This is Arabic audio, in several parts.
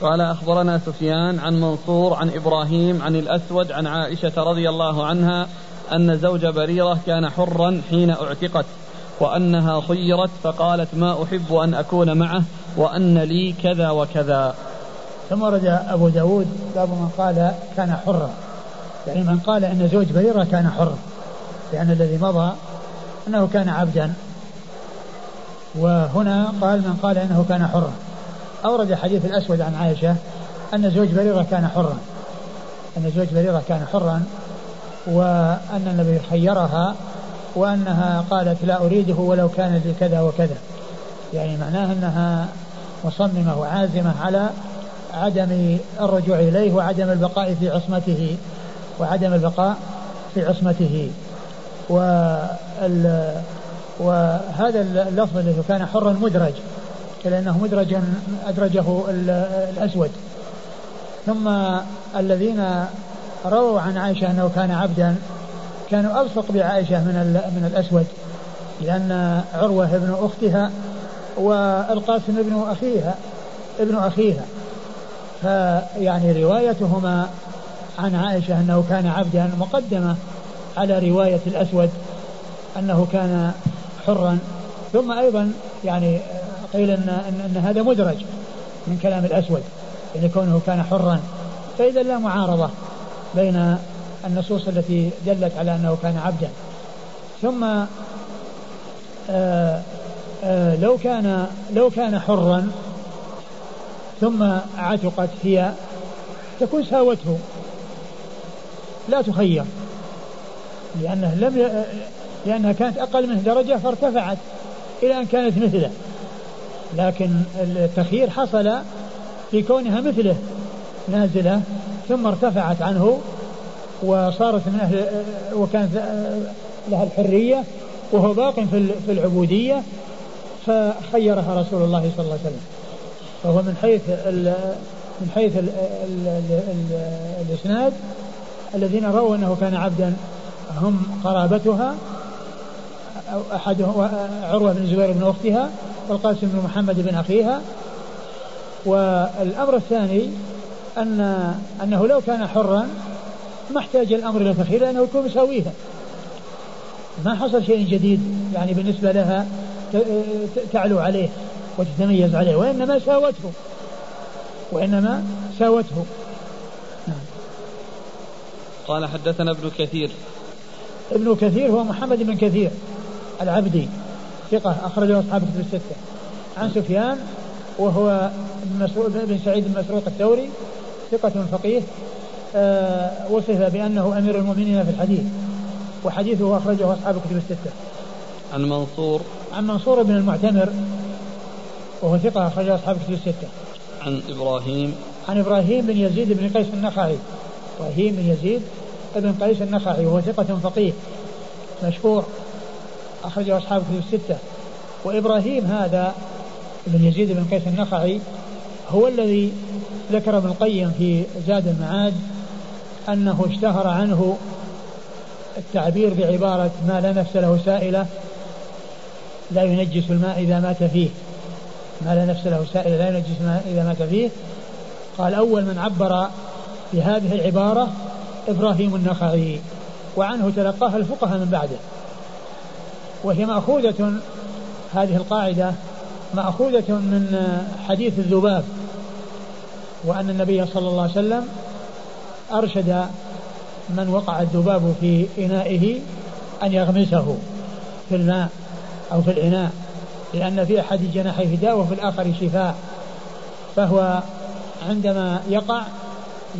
قال أخبرنا سفيان عن منصور عن إبراهيم عن الأسود عن عائشة رضي الله عنها أن زوج بريرة كان حرا حين اعتقت وأنها خيرت فقالت ما أحب أن أكون معه وأن لي كذا وكذا. ثم ورد أبو داود باب من قال كان حرا. يعني من قال أن زوج بريرة كان حرا لأن الذي مضى أنه كان عبدا. وهنا قال من قال أنه كان حرا. أورد حديث الأسود عن عائشة أن زوج بريرة كان حرا. أن زوج بريرة كان حرا وأن النبي خيرها وأنها قالت لا أريده ولو كان لي كذا وكذا. يعني معناه أنها مصممة وعازمة على عدم الرجوع إليه وعدم البقاء في عصمته وعدم البقاء في عصمته. وهذا اللفظ الذي كان حرا مدرج. لأنه مدرج أدرجه الأسود. ثم الذين رووا عن عائشة أنه كان عبدا كانوا ألصق بعائشة من من الأسود لأن عروة ابن أختها والقاسم ابن أخيها ابن أخيها. فيعني روايتهما عن عائشة أنه كان عبدا مقدمة على رواية الأسود أنه كان حرا. ثم أيضا يعني قيل أن, أن, أن هذا مدرج من كلام الأسود يعني كونه كان حرا. فإذا لا معارضة بين النصوص التي دلت على أنه كان عبدا. ثم آآ آه، آآ آه، لو كان لو كان حرا ثم عتقت هي تكون ساوته. لا تخير. لأنه لم لأنها كانت أقل منه درجة فارتفعت إلى أن كانت مثله. لكن التخيير حصل في كونها مثله نازلة ثم ارتفعت عنه وصارت من أهل وكانت لها الحرية وهو باق في العبودية فخيرها رسول الله صلى الله عليه وسلم. فهو من حيث ال من حيث ال ال ال ال الإسناد الذين رووا أنه كان عبدا هم قرابتها أو أحدهم عروة بن زبير بن أختها والقاسم بن محمد بن أخيها. والأمر الثاني أن أنه لو كان حرا ما احتاج الأمر إلى تخيير لأنه يكون مساويها. ما حصل شيء جديد يعني بالنسبة لها تعلو عليه وتتميز عليه وإنما ساوته. وإنما ساوته. نعم. قال حدثنا ابن كثير. ابن كثير هو محمد بن كثير. العبدي ثقة أخرجه أصحاب كتب الستة. عن سفيان وهو بن سعيد بن مسروق الثوري ثقة فقيه آه وصف بأنه أمير المؤمنين في الحديث وحديثه أخرجه أصحاب كتب الستة. عن منصور. عن منصور بن المعتمر وهو ثقة أخرجه أصحاب كتب الستة. عن إبراهيم. عن إبراهيم بن يزيد بن قيس النخعي. إبراهيم بن يزيد بن قيس النخعي وهو ثقة فقيه مشهور. أخرجه أصحاب كتب الستة. وإبراهيم هذا بن يزيد بن قيس النخعي هو الذي ذكر ابن القيم في زاد المعاد أنه اشتهر عنه التعبير بعبارة ما لا نفس له سائلة لا ينجس الماء إذا مات فيه. ما لا نفس له سائلة لا ينجس الماء إذا مات فيه. قال أول من عبر بهذه العبارة إبراهيم النخعي وعنه تلقاها الفقهاء من بعده. وهي مأخوذة هذه القاعدة مأخوذة من حديث الذباب وأن النبي صلى الله عليه وسلم أرشد من وقع الذباب في إنائه أن يغمسه في الماء أو في الإناء لأن في أحد جناحيه داء وفي الآخر شفاء فهو عندما يقع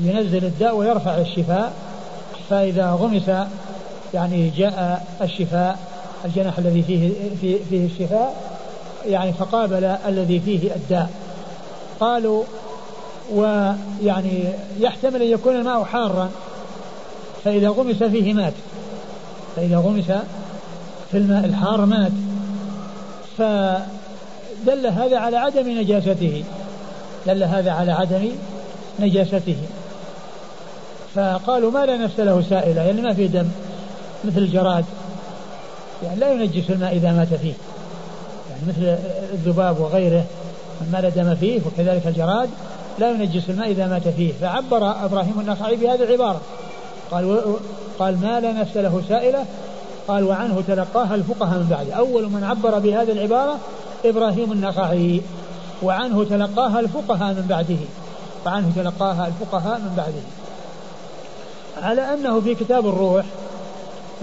ينزل الداء ويرفع الشفاء فإذا غمس يعني جاء الشفاء الجناح الذي فيه فيه, فيه الشفاء يعني فقابل الذي فيه الداء. قالوا ويعني يحتمل أن يكون الماء حارا فإذا غمس فيه مات. فإذا غمس في الماء الحار مات. فدل هذا على عدم نجاسته. دل هذا على عدم نجاسته. فقالوا ما لا نفس له سائلة يعني ما في دم مثل الجراد. يعني لا ينجس الماء إذا مات فيه. يعني مثل الذباب وغيره مما لا دم فيه وكذلك الجراد لا ينجس الماء إذا مات فيه. فعبر إبراهيم النخعي بهذه العبارة. قال و... قال ما لا نفس له سائلة. قال وعنه تلقاها الفقهاء من بعده. أول من عبر بهذه العبارة إبراهيم النخعي. وعنه تلقاها الفقهاء من بعده. وعنه تلقاها الفقهاء من بعده. على أنه في كتاب الروح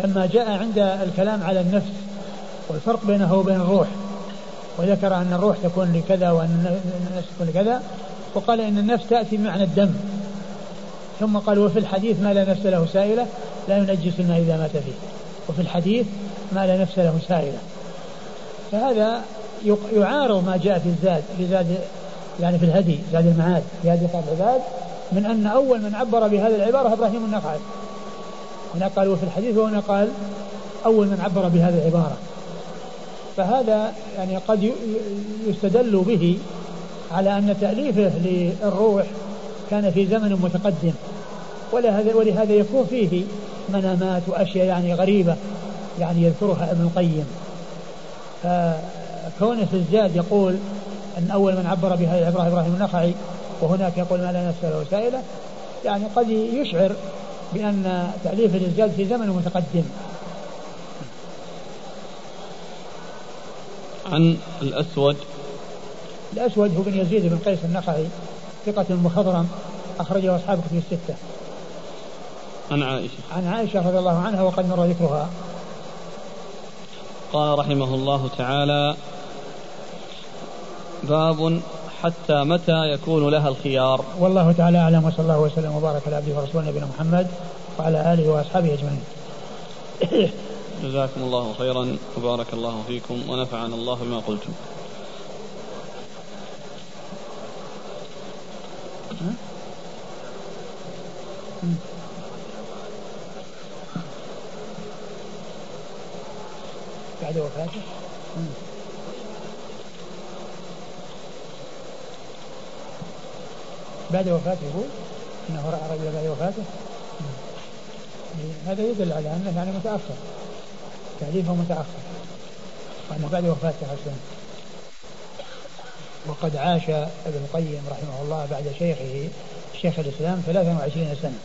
لما جاء عند الكلام على النفس والفرق بينه وبين الروح وذكر أن الروح تكون لكذا وأن النفس تكون لكذا وقال إن النفس تأتي بمعنى الدم. ثم قال وفي الحديث ما لا نفس له سائلة لا ينجس الماء إذا مات فيه. وفي الحديث ما لا نفس له سائلة. فهذا يعارض ما جاء في الزاد في زاد يعني في الهدي زاد المعاد في هدي العباد من أن أول من عبر بهذه العبارة إبراهيم النخعي. هنا قال وفي الحديث وهنا قال أول من عبر بهذه العبارة. فهذا يعني قد يستدل به على أن تأليفه للروح كان في زمن متقدم. ولهذا ولهذا يكون فيه منامات وأشياء يعني غريبة يعني يذكرها ابن القيم. فكونه في الزاد يقول أن أول من عبر بهذه العبارة إبراهيم النخعي وهناك يقول ما لا نفس له سائلة يعني قد يشعر بأن تأليف الإزجاج في زمن متقدم. عن الأسود. الأسود هو بن يزيد بن قيس النخعي ثقة مخضرم أخرجه أصحاب كتب الستة. عن عائشة. عن عائشة رضي الله عنها وقد مر ذكرها. قال رحمه الله تعالى باب حتى متى يكون لها الخيار. والله تعالى أعلم وصلى الله وسلم وبارك على عبده ورسوله نبينا محمد وعلى آله وأصحابه أجمعين. جزاكم الله خيرا وبارك الله فيكم ونفعنا الله بما قلتم. بعد وفاته؟ بعد وفاته يقول إنه رأى رجلا بعد وفاته. هذا يدل على أنه يعني متأخر. تعريفه متأخر. وأنه بعد وفاته عليه وقد عاش ابن القيم رحمه الله بعد شيخه شيخ الإسلام 23 سنة.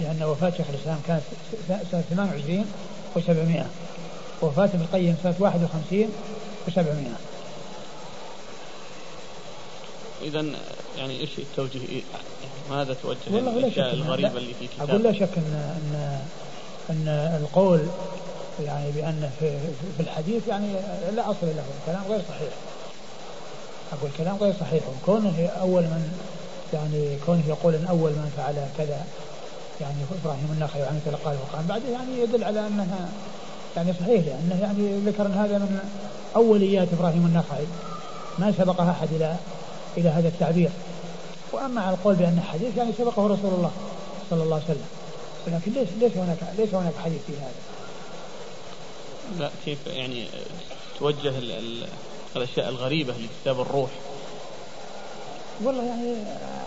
لأن وفاة شيخ الإسلام كانت سنة 28 و700 وفاة ابن القيم سنة 51 و700 اذا يعني إيش التوجيه؟ ماذا توجه والله لا الأشياء الغريبة اللي في كتاب؟ أقول لا شك ان ان إن القول يعني بأن في, في الحديث يعني لا أصل له كلام غير صحيح. أقول كلام غير صحيح. وكونه أول من يعني كونه يقول إن أول من فعل كذا يعني إبراهيم النخعي وعن تلقى القران بعده يعني يدل على أنها يعني صحيح لأنه يعني ذكر إن هذا من أوليات إبراهيم النخعي. ما سبقها أحد إلى إلى هذا التعبير. وأما على القول بأن حديث يعني سبقه رسول الله صلى الله عليه وسلم. ولكن ليس ليس هناك ليس هناك حديث في هذا. لا كيف يعني توجه ال ال الأشياء الغريبة لكتاب الروح؟ والله يعني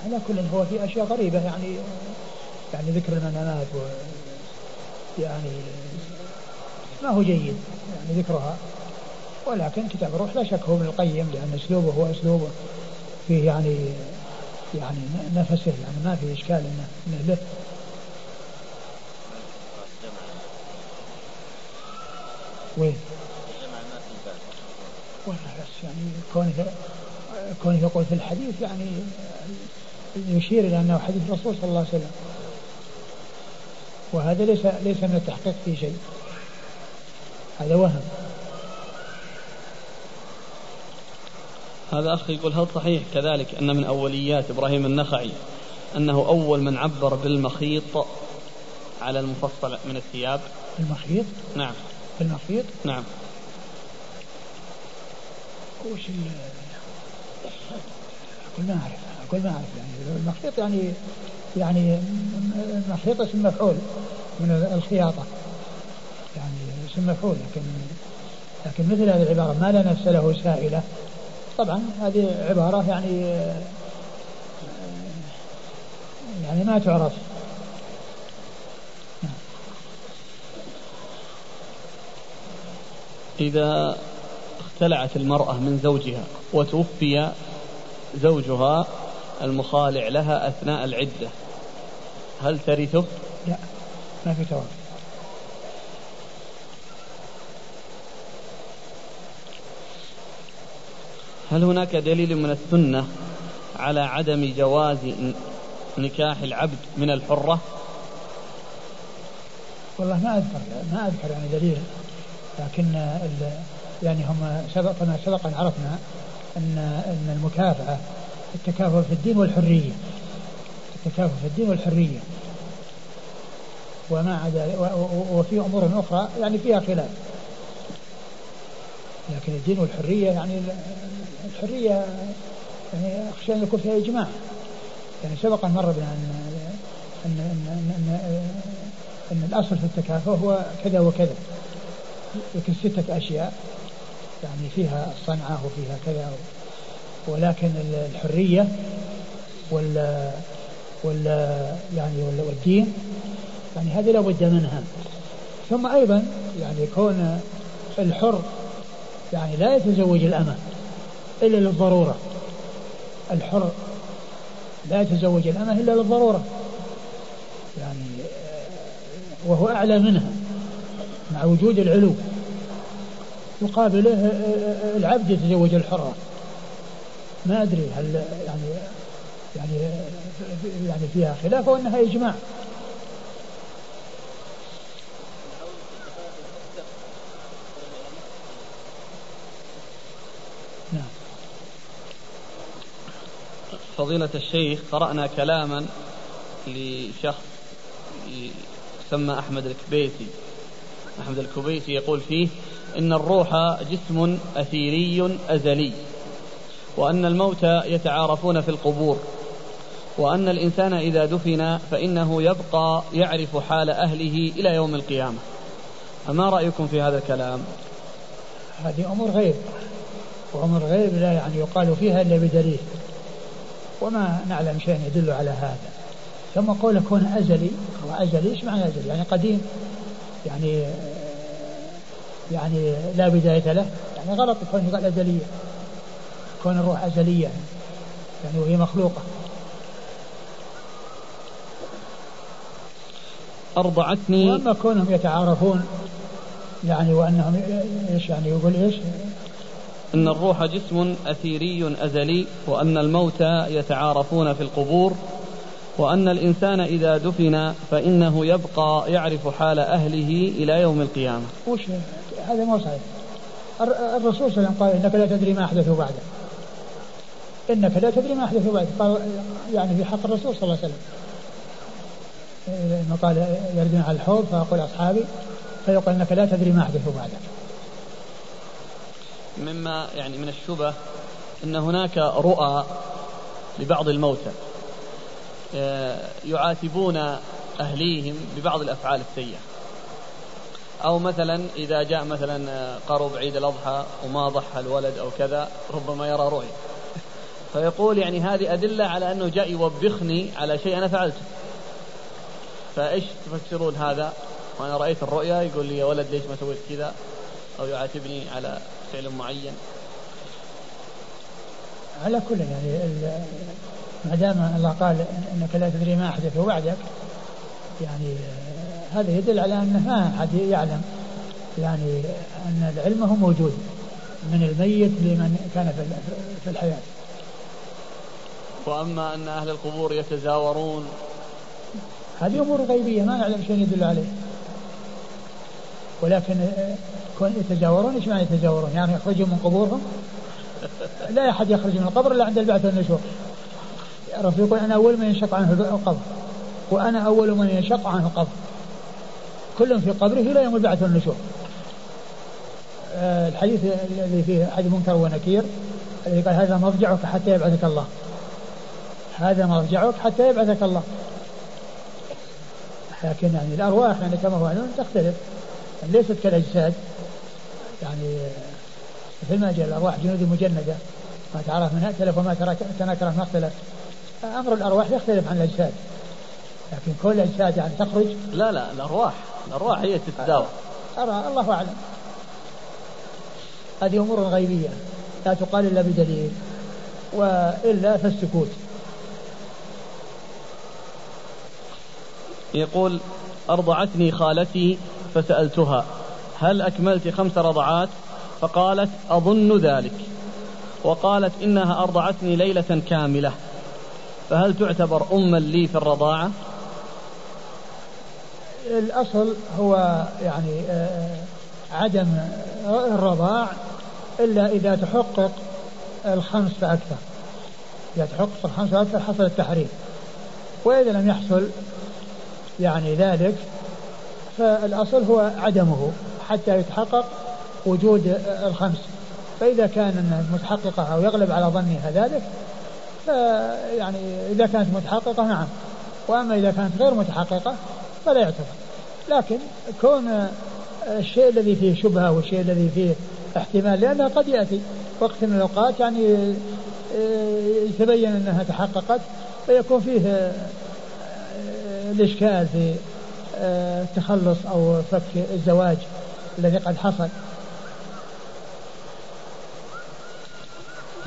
على كل هو في أشياء غريبة يعني يعني ذكر المنامات و يعني ما هو جيد يعني ذكرها. ولكن كتاب الروح لا شك هو ابن القيم لأن أسلوبه هو اسلوبه فيه يعني يعني نفسه يعني ما في إشكال إنه, إنه له. وين؟ والله بس يعني كونه كونه يقول في الحديث يعني يشير إلى أنه حديث الرسول صلى الله عليه وسلم. وهذا ليس ليس من التحقيق في شيء. هذا وهم. هذا أخ يقول هل صحيح كذلك أن من أوليات إبراهيم النخعي أنه أول من عبر بالمخيط على المفصل من الثياب؟ المخيط؟ نعم. المخيط؟ نعم. وش أقول ما أعرف أقول ما أعرف يعني. المخيط يعني يعني المخيط اسم مفعول من الخياطة. يعني اسم مفعول لكن لكن مثل هذه العبارة ما لا نفس له سائلة. طبعا هذه عبارة يعني يعني ما تعرف إذا اختلعت المرأة من زوجها وتوفي زوجها المخالع لها أثناء العدة هل ترثه؟ لا ما في توارث هل هناك دليل من السنة على عدم جواز نكاح العبد من الحرة؟ والله ما أذكر ما أذكر يعني دليل لكن يعني هم سبقنا سبق أن عرفنا أن أن المكافأة التكافؤ في الدين والحرية التكافؤ في الدين والحرية. وما عدا وفي أمور أخرى يعني فيها خلاف. لكن الدين والحرية يعني الحرية يعني أخشى أن يكون فيها إجماع. يعني سبق أن مر بنا أن أن أن, أن, أن, الأصل في التكافؤ هو كذا وكذا. لكن ستة أشياء يعني فيها الصنعة وفيها كذا. ولكن الحرية وال وال يعني والدين يعني هذه لابد منها. ثم أيضا يعني كون الحر يعني لا يتزوج الأمة. إلا للضرورة. الحر لا يتزوج الأمة إلا للضرورة. يعني وهو أعلى منها مع وجود العلو. يقابله العبد يتزوج الحرة. ما أدري هل يعني يعني يعني فيها خلاف وأنها إجماع نعم فضيلة الشيخ قرأنا كلاما لشخص يسمى أحمد الكبيسي. أحمد الكبيسي يقول فيه إن الروح جسم أثيري أزلي وأن الموتى يتعارفون في القبور وأن الإنسان إذا دفن فإنه يبقى يعرف حال أهله إلى يوم القيامة. فما رأيكم في هذا الكلام؟ هذه أمور غيب وأمور غيب لا يعني يقال فيها إلا بدليل. وما نعلم شيء يدل على هذا. ثم قول كون أزلي هو أزلي إيش معنى أزلي؟ يعني قديم يعني يعني لا بداية له يعني غلط يكون يقال أزلية كون الروح أزلية يعني وهي مخلوقة. أرضعتني. وأما كونهم يتعارفون يعني وأنهم إيش يعني يقول إيش؟ أن الروح جسم أثيري أزلي وأن الموتى يتعارفون في القبور وأن الإنسان إذا دفن فإنه يبقى يعرف حال أهله إلى يوم القيامة. وش هذا؟ مو صحيح. الرسول صلى الله عليه وسلم قال إنك لا تدري ما أحدث بعدك إنك لا تدري ما أحدث بعدك قال يعني في حق الرسول صلى الله عليه وسلم. لما قال يردون على الحوض فأقول أصحابي فيقول إنك لا تدري ما أحدث بعدك مما يعني من الشبه أن هناك رؤى لبعض الموتى آه، يعاتبون أهليهم ببعض الأفعال السيئة. أو مثلا إذا جاء مثلا آه، قرب عيد الأضحى وما ضحى الولد أو كذا ربما يرى رؤيا. فيقول يعني هذه أدلة على أنه جاء يوبخني على شيء أنا فعلته. فإيش تفسرون هذا؟ وأنا رأيت الرؤيا يقول لي يا ولد ليش ما سويت كذا؟ أو يعاتبني على فعل معين على كل يعني ما دام الله قال إنك لا تدري ما أحدث بعدك يعني هذا يدل على أن ما احد يعلم يعني أن العلم هو موجود من الميت لمن كان في الحياة. وأما أن أهل القبور يتزاورون هذه أمور غيبية ما نعلم شيء يدل عليه. ولكن كون يتجاورون إيش معنى يتجاورون؟ يعني يخرجون من قبورهم؟ لا أحد يخرج من القبر إلا عند البعث والنشور. الرسول يقول أنا أول من ينشق عنه القبر وأنا أول من ينشق عنه القبر. كل في قبره إلى يوم البعث والنشور. آه، الحديث الذي فيه حديث منكر ونكير الذي قال هذا مضجعك حتى يبعثك الله. هذا مضجعك حتى يبعثك الله. لكن يعني الأرواح يعني كما هو تختلف يعني ليست كالأجساد يعني في ما جاء الأرواح جنود مجندة. ما تعرف منها تلف وما تناكره ما اختلف. أمر الأرواح يختلف عن الأجساد. لكن كل الاجساد يعني تخرج؟ لا لا الأرواح. الأرواح هي تتداوى. أرى الله أعلم. هذه أمور غيبية. لا تقال إلا بدليل وإلا فالسكوت يقول أرضعتني خالتي فسألتها. هل أكملت خمس رضعات؟ فقالت أظن ذلك. وقالت إنها أرضعتني ليلة كاملة. فهل تعتبر أما لي في الرضاعة؟ الأصل هو يعني آه، عدم الرضاع إلا إذا تحقق الخمس فأكثر. إذا تحقق الخمس فأكثر حصل التحريم. وإذا لم يحصل يعني ذلك فالأصل هو عدمه. حتى يتحقق وجود الخمس. فإذا كان متحققة أو يغلب على ظنها ذلك فيعني إذا كانت متحققة نعم. وأما إذا كانت غير متحققة فلا يعتبر. لكن كون الشيء الذي فيه شبهة والشيء الذي فيه احتمال لأنها قد يأتي وقت من الأوقات يعني يتبين أنها تحققت فيكون فيه الإشكال في التخلص أو فك الزواج. الذي قد حصل.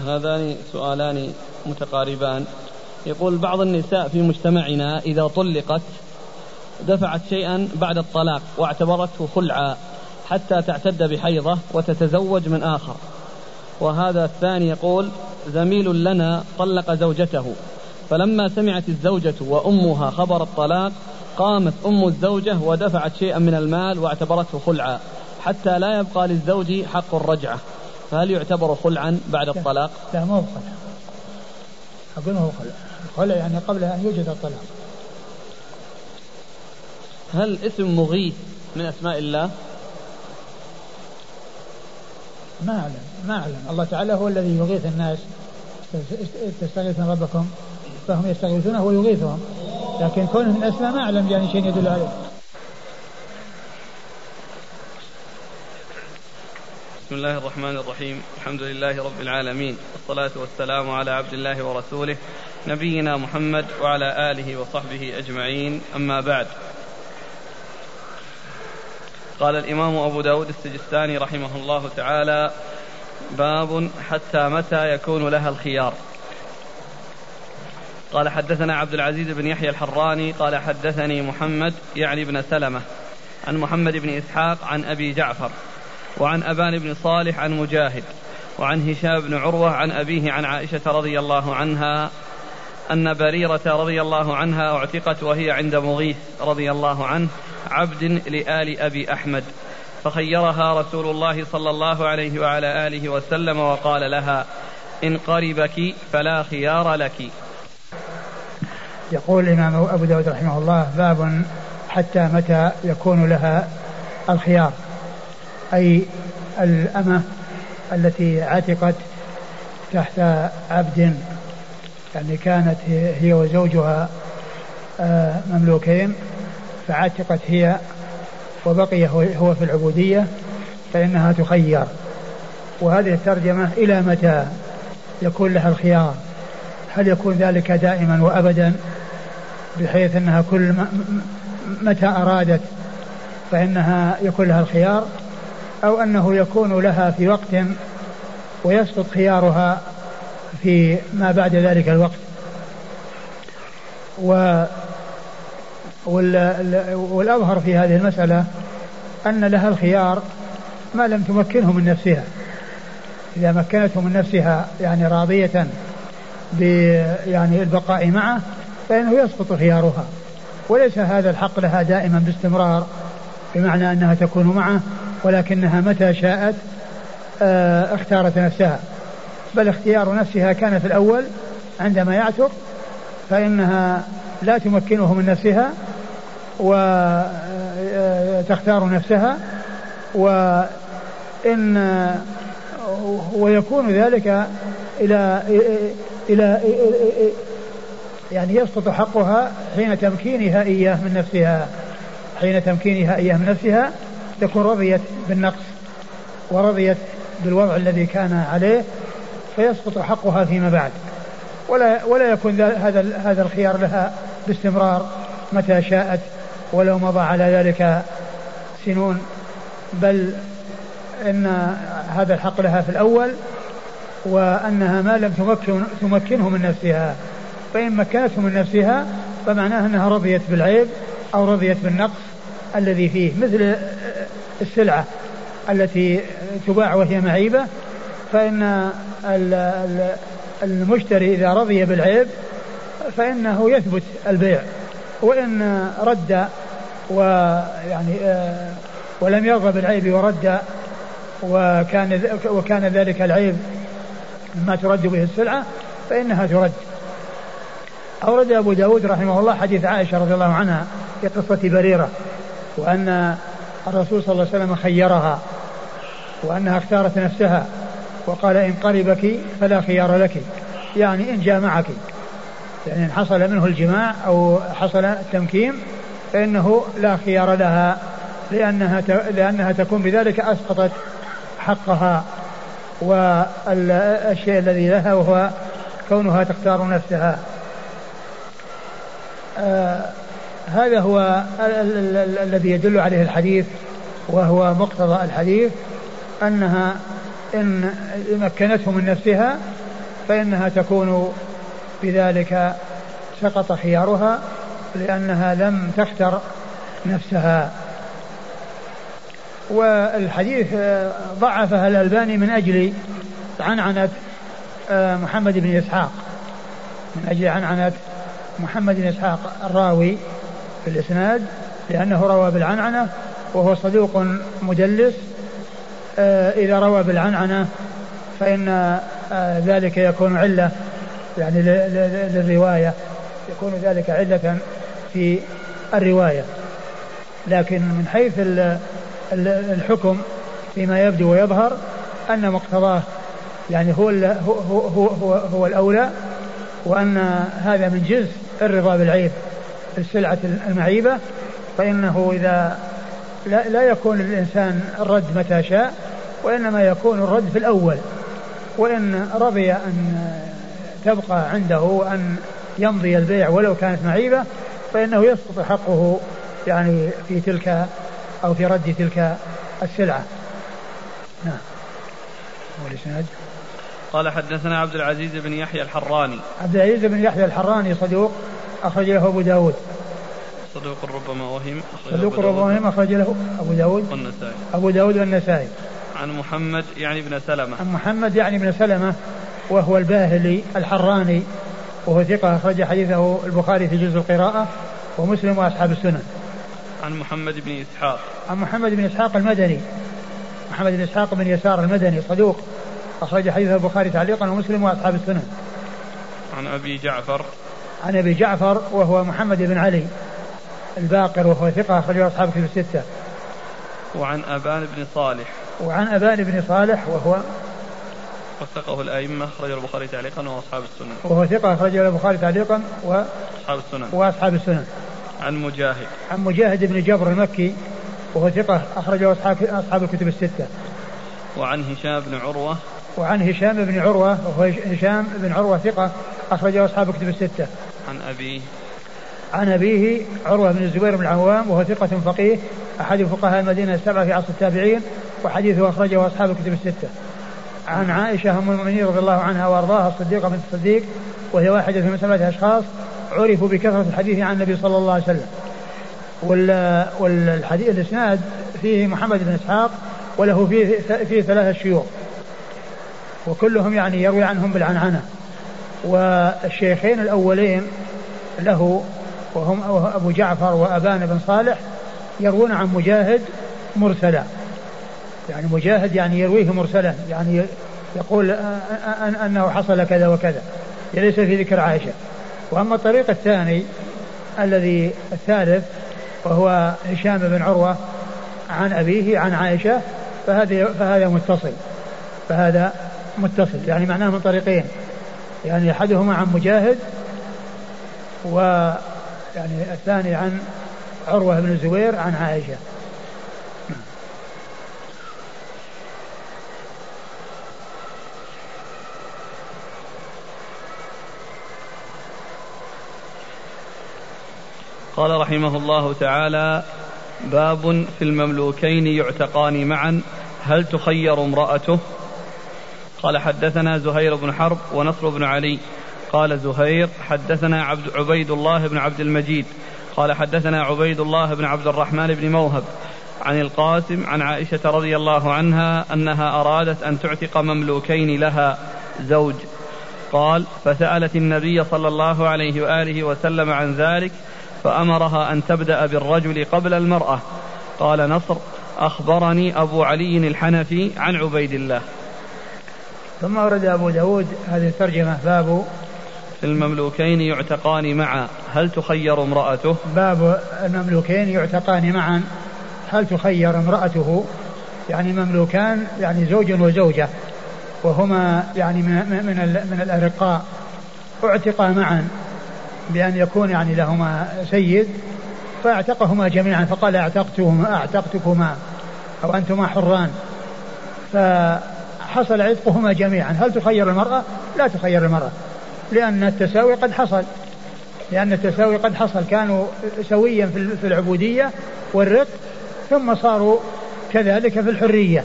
هذان سؤالان متقاربان. يقول بعض النساء في مجتمعنا إذا طلقت دفعت شيئا بعد الطلاق واعتبرته خلعا حتى تعتد بحيضة وتتزوج من آخر. وهذا الثاني يقول زميل لنا طلق زوجته فلما سمعت الزوجة وأمها خبر الطلاق قامت أم الزوجة ودفعت شيئا من المال واعتبرته خلعا حتى لا يبقى للزوج حق الرجعة. فهل يعتبر خلعا بعد الطلاق؟ لا مو خلع. أقول هو خلع. الخلع يعني قبل أن يوجد الطلاق. هل اسم مغيث من أسماء الله؟ ما أعلم ما أعلم. الله تعالى هو الذي يغيث الناس. تستغيثون ربكم فهم يستغيثونه ويغيثهم. لكن كونه من الأسماء ما أعلم يعني شيء يدل عليه. بسم الله الرحمن الرحيم. الحمد لله رب العالمين. والصلاة والسلام على عبد الله ورسوله نبينا محمد وعلى آله وصحبه أجمعين. أما بعد. قال الإمام أبو داود السجستاني رحمه الله تعالى باب حتى متى يكون لها الخيار. قال حدثنا عبد العزيز بن يحيى الحراني قال حدثني محمد يعني بن سلمة عن محمد بن إسحاق عن أبي جعفر وعن أبان بن صالح عن مجاهد وعن هشام بن عروة عن أبيه عن عائشة رضي الله عنها أن بريرة رضي الله عنها اعتقت وهي عند مغيث رضي الله عنه عبد لآل أبي أحمد فخيرها رسول الله صلى الله عليه وعلى آله وسلم وقال لها إن قربك فلا خيار لك. يقول الإمام أبو داود رحمه الله باب حتى متى يكون لها الخيار. أي الأمة التي عتقت تحت عبد يعني كانت هي وزوجها آه، مملوكين فعتقت هي وبقي هو في العبودية فإنها تخير. وهذه الترجمة إلى متى يكون لها الخيار؟ هل يكون ذلك دائما وأبدا؟ بحيث أنها كل متى أرادت فإنها يكون لها الخيار أو أنه يكون لها في وقت ويسقط خيارها في ما بعد ذلك الوقت. و والأظهر في هذه المسألة أن لها الخيار ما لم تمكنه من نفسها. إذا مكنته من نفسها يعني راضية ب يعني البقاء معه فإنه يسقط خيارها. وليس هذا الحق لها دائما باستمرار بمعنى أنها تكون معه ولكنها متى شاءت آه، اختارت نفسها. بل اختيار نفسها كان في الأول عندما يعتق فإنها لا تمكنه من نفسها وتختار آه، نفسها وإن ويكون ذلك إلى إلى يعني يسقط حقها حين تمكينها إياه من نفسها. حين تمكينها إياه من نفسها تكون رضيت بالنقص ورضيت بالوضع الذي كان عليه فيسقط حقها فيما بعد. ولا ولا يكون هذا هذا الخيار لها باستمرار متى شاءت ولو مضى على ذلك سنون. بل إن هذا الحق لها في الأول وأنها ما لم تمكن تمكنه من نفسها. فان مكنته من نفسها فمعناه أنها رضيت بالعيب أو رضيت بالنقص الذي فيه مثل السلعة التي تباع وهي معيبة فإن المشتري إذا رضي بالعيب فإنه يثبت البيع. وإن رد ويعني آه، ولم يرضى بالعيب ورد وكان وكان ذلك العيب ما ترد به السلعة فإنها ترد. أورد أبو داود رحمه الله حديث عائشة رضي الله عنها في قصة بريرة وأن الرسول صلى الله عليه وسلم خيرها وأنها اختارت نفسها وقال إن قربك فلا خيار لك يعني إن جامعك يعني إن حصل منه الجماع أو حصل التمكين فإنه لا خيار لها لأنها لأنها تكون بذلك أسقطت حقها والشيء الذي لها وهو كونها تختار نفسها. هذا هو الذي يدل عليه الحديث وهو مقتضى الحديث أنها إن مكنته من نفسها فإنها تكون بذلك سقط خيارها لأنها لم تختر نفسها. والحديث ضعفها الألباني من أجل عنعنة آه، محمد بن إسحاق من أجل عنعنة محمد بن إسحاق الراوي في الإسناد لأنه روى بالعنعنة وهو صدوق مدلس آه، إذا روى بالعنعنة فإن آه، ذلك يكون علة يعني للرواية يكون ذلك علة في الرواية. لكن من حيث الحكم فيما يبدو ويظهر أن مقتضاه يعني هو هو هو هو, هو الأولى وأن هذا من جزء الرضا بالعيب السلعة المعيبة فإنه إذا لا, لا يكون للإنسان الرد متى شاء وإنما يكون الرد في الأول. وإن رضي أن تبقى عنده أن يمضي البيع ولو كانت معيبة فإنه يسقط حقه يعني في تلك أو في رد تلك السلعة. نعم. والإسناد قال حدثنا عبد العزيز بن يحيى الحراني. عبد العزيز بن يحيى الحراني صدوق أخرج له أبو داود. صدوق ربما وهم صدوق ربما وهم أخرج له أبو داود. والنسائي. أبو داود والنسائي. عن محمد يعني بن سلمة. عن محمد يعني بن سلمة وهو الباهلي الحراني وهو ثقة أخرج حديثه البخاري في جزء القراءة ومسلم وأصحاب السنن. عن محمد بن إسحاق. عن محمد بن إسحاق المدني. محمد بن إسحاق بن يسار المدني صدوق. أخرج حديثه البخاري تعليقا ومسلم وأصحاب السنن عن أبي جعفر. عن أبي جعفر وهو محمد بن علي الباقر وهو ثقة أخرجه أصحاب كتب الستة. وعن أبان بن صالح. وعن أبان بن صالح وهو وثقه الأئمة أخرجه البخاري تعليقا وأصحاب السنن وهو ثقة أخرجه البخاري تعليقا وأصحاب السنن وأصحاب السنن عن مجاهد. عن مجاهد بن جبر المكي وهو ثقة أخرجه أصحاب أصحاب الكتب الستة. وعن هشام بن عروة. وعن هشام بن عروة وهو هشام بن عروة ثقة أخرجه أصحاب الكتب الستة. عن أبيه. عن أبيه عروة بن الزبير بن العوام وهو ثقة فقيه أحد فقهاء المدينة السبعة في عصر التابعين وحديثه أخرجه أصحاب الكتب الستة. عن عائشة أم المؤمنين رضي الله عنها وأرضاها الصديقة بنت الصديق وهي واحدة من سبعة أشخاص عرفوا بكثرة الحديث عن النبي صلى الله عليه وسلم. والحديث الإسناد فيه محمد بن إسحاق وله فيه, فيه ثلاثة شيوخ. وكلهم يعني يروي عنهم بالعنعنة. والشيخين الأولين له وهم أبو جعفر وأبان بن صالح يروون عن مجاهد مرسلا. يعني مجاهد يعني يرويه مرسلا. يعني يقول أنه حصل كذا وكذا. ليس في ذكر عائشة. وأما الطريق الثاني الذي الثالث وهو هشام بن عروة عن أبيه عن عائشة فهذا فهذا متصل. فهذا متصل يعني معناه من طريقين. يعني أحدهما عن مجاهد و يعني الثاني عن عروة بن الزبير عن عائشة. قال رحمه الله تعالى باب في المملوكين يعتقان معا هل تخير امرأته؟ قال حدثنا زهير بن حرب ونصر بن علي. قال زهير حدثنا عبد عبيد الله بن عبد المجيد. قال حدثنا عبيد الله بن عبد الرحمن بن موهب عن القاسم عن عائشة رضي الله عنها أنها أرادت أن تعتق مملوكين لها زوج. قال فسألت النبي صلى الله عليه وآله وسلم عن ذلك فأمرها أن تبدأ بالرجل قبل المرأة. قال نصر أخبرني أبو علي الحنفي عن عبيد الله. ثم ورد أبو داود هذه الترجمة باب المملوكين يعتقان معا هل تخير امرأته؟ باب المملوكين يعتقان معا هل تخير امرأته؟ يعني مملوكان يعني زوج وزوجة وهما يعني من من, من الأرقاء اعتقا معا بأن يكون يعني لهما سيد فاعتقهما جميعا فقال اعتقتهما أعتقتكما أو أنتما حران. فحصل عتقهما جميعا. هل تخير المرأة؟ لا تخير المرأة. لأن التساوي قد حصل. لأن التساوي قد حصل. كانوا سويا في العبودية والرق ثم صاروا كذلك في الحرية.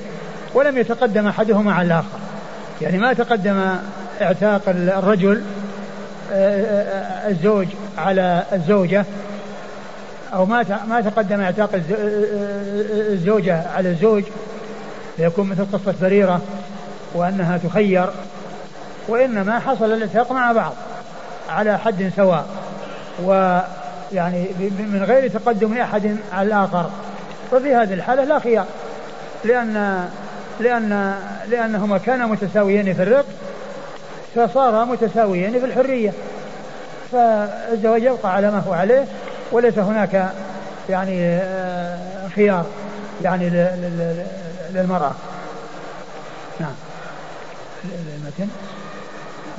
ولم يتقدم أحدهما على الآخر. يعني ما تقدم اعتاق الرجل آه، آه، الزوج على الزوجة أو ما ما تقدم اعتاق آه، الزوجة على الزوج فيكون مثل قصة بريرة. وأنها تخير وإنما حصل الاتفاق مع بعض على حد سواء ويعني من غير تقدم أحد على الآخر. ففي هذه الحالة لا خيار لأن لأن لأنهما كانا متساويين في الرق فصارا متساويين في الحرية. فالزواج يبقى على ما هو عليه وليس هناك يعني آه، خيار يعني للمرأة. نعم. المتن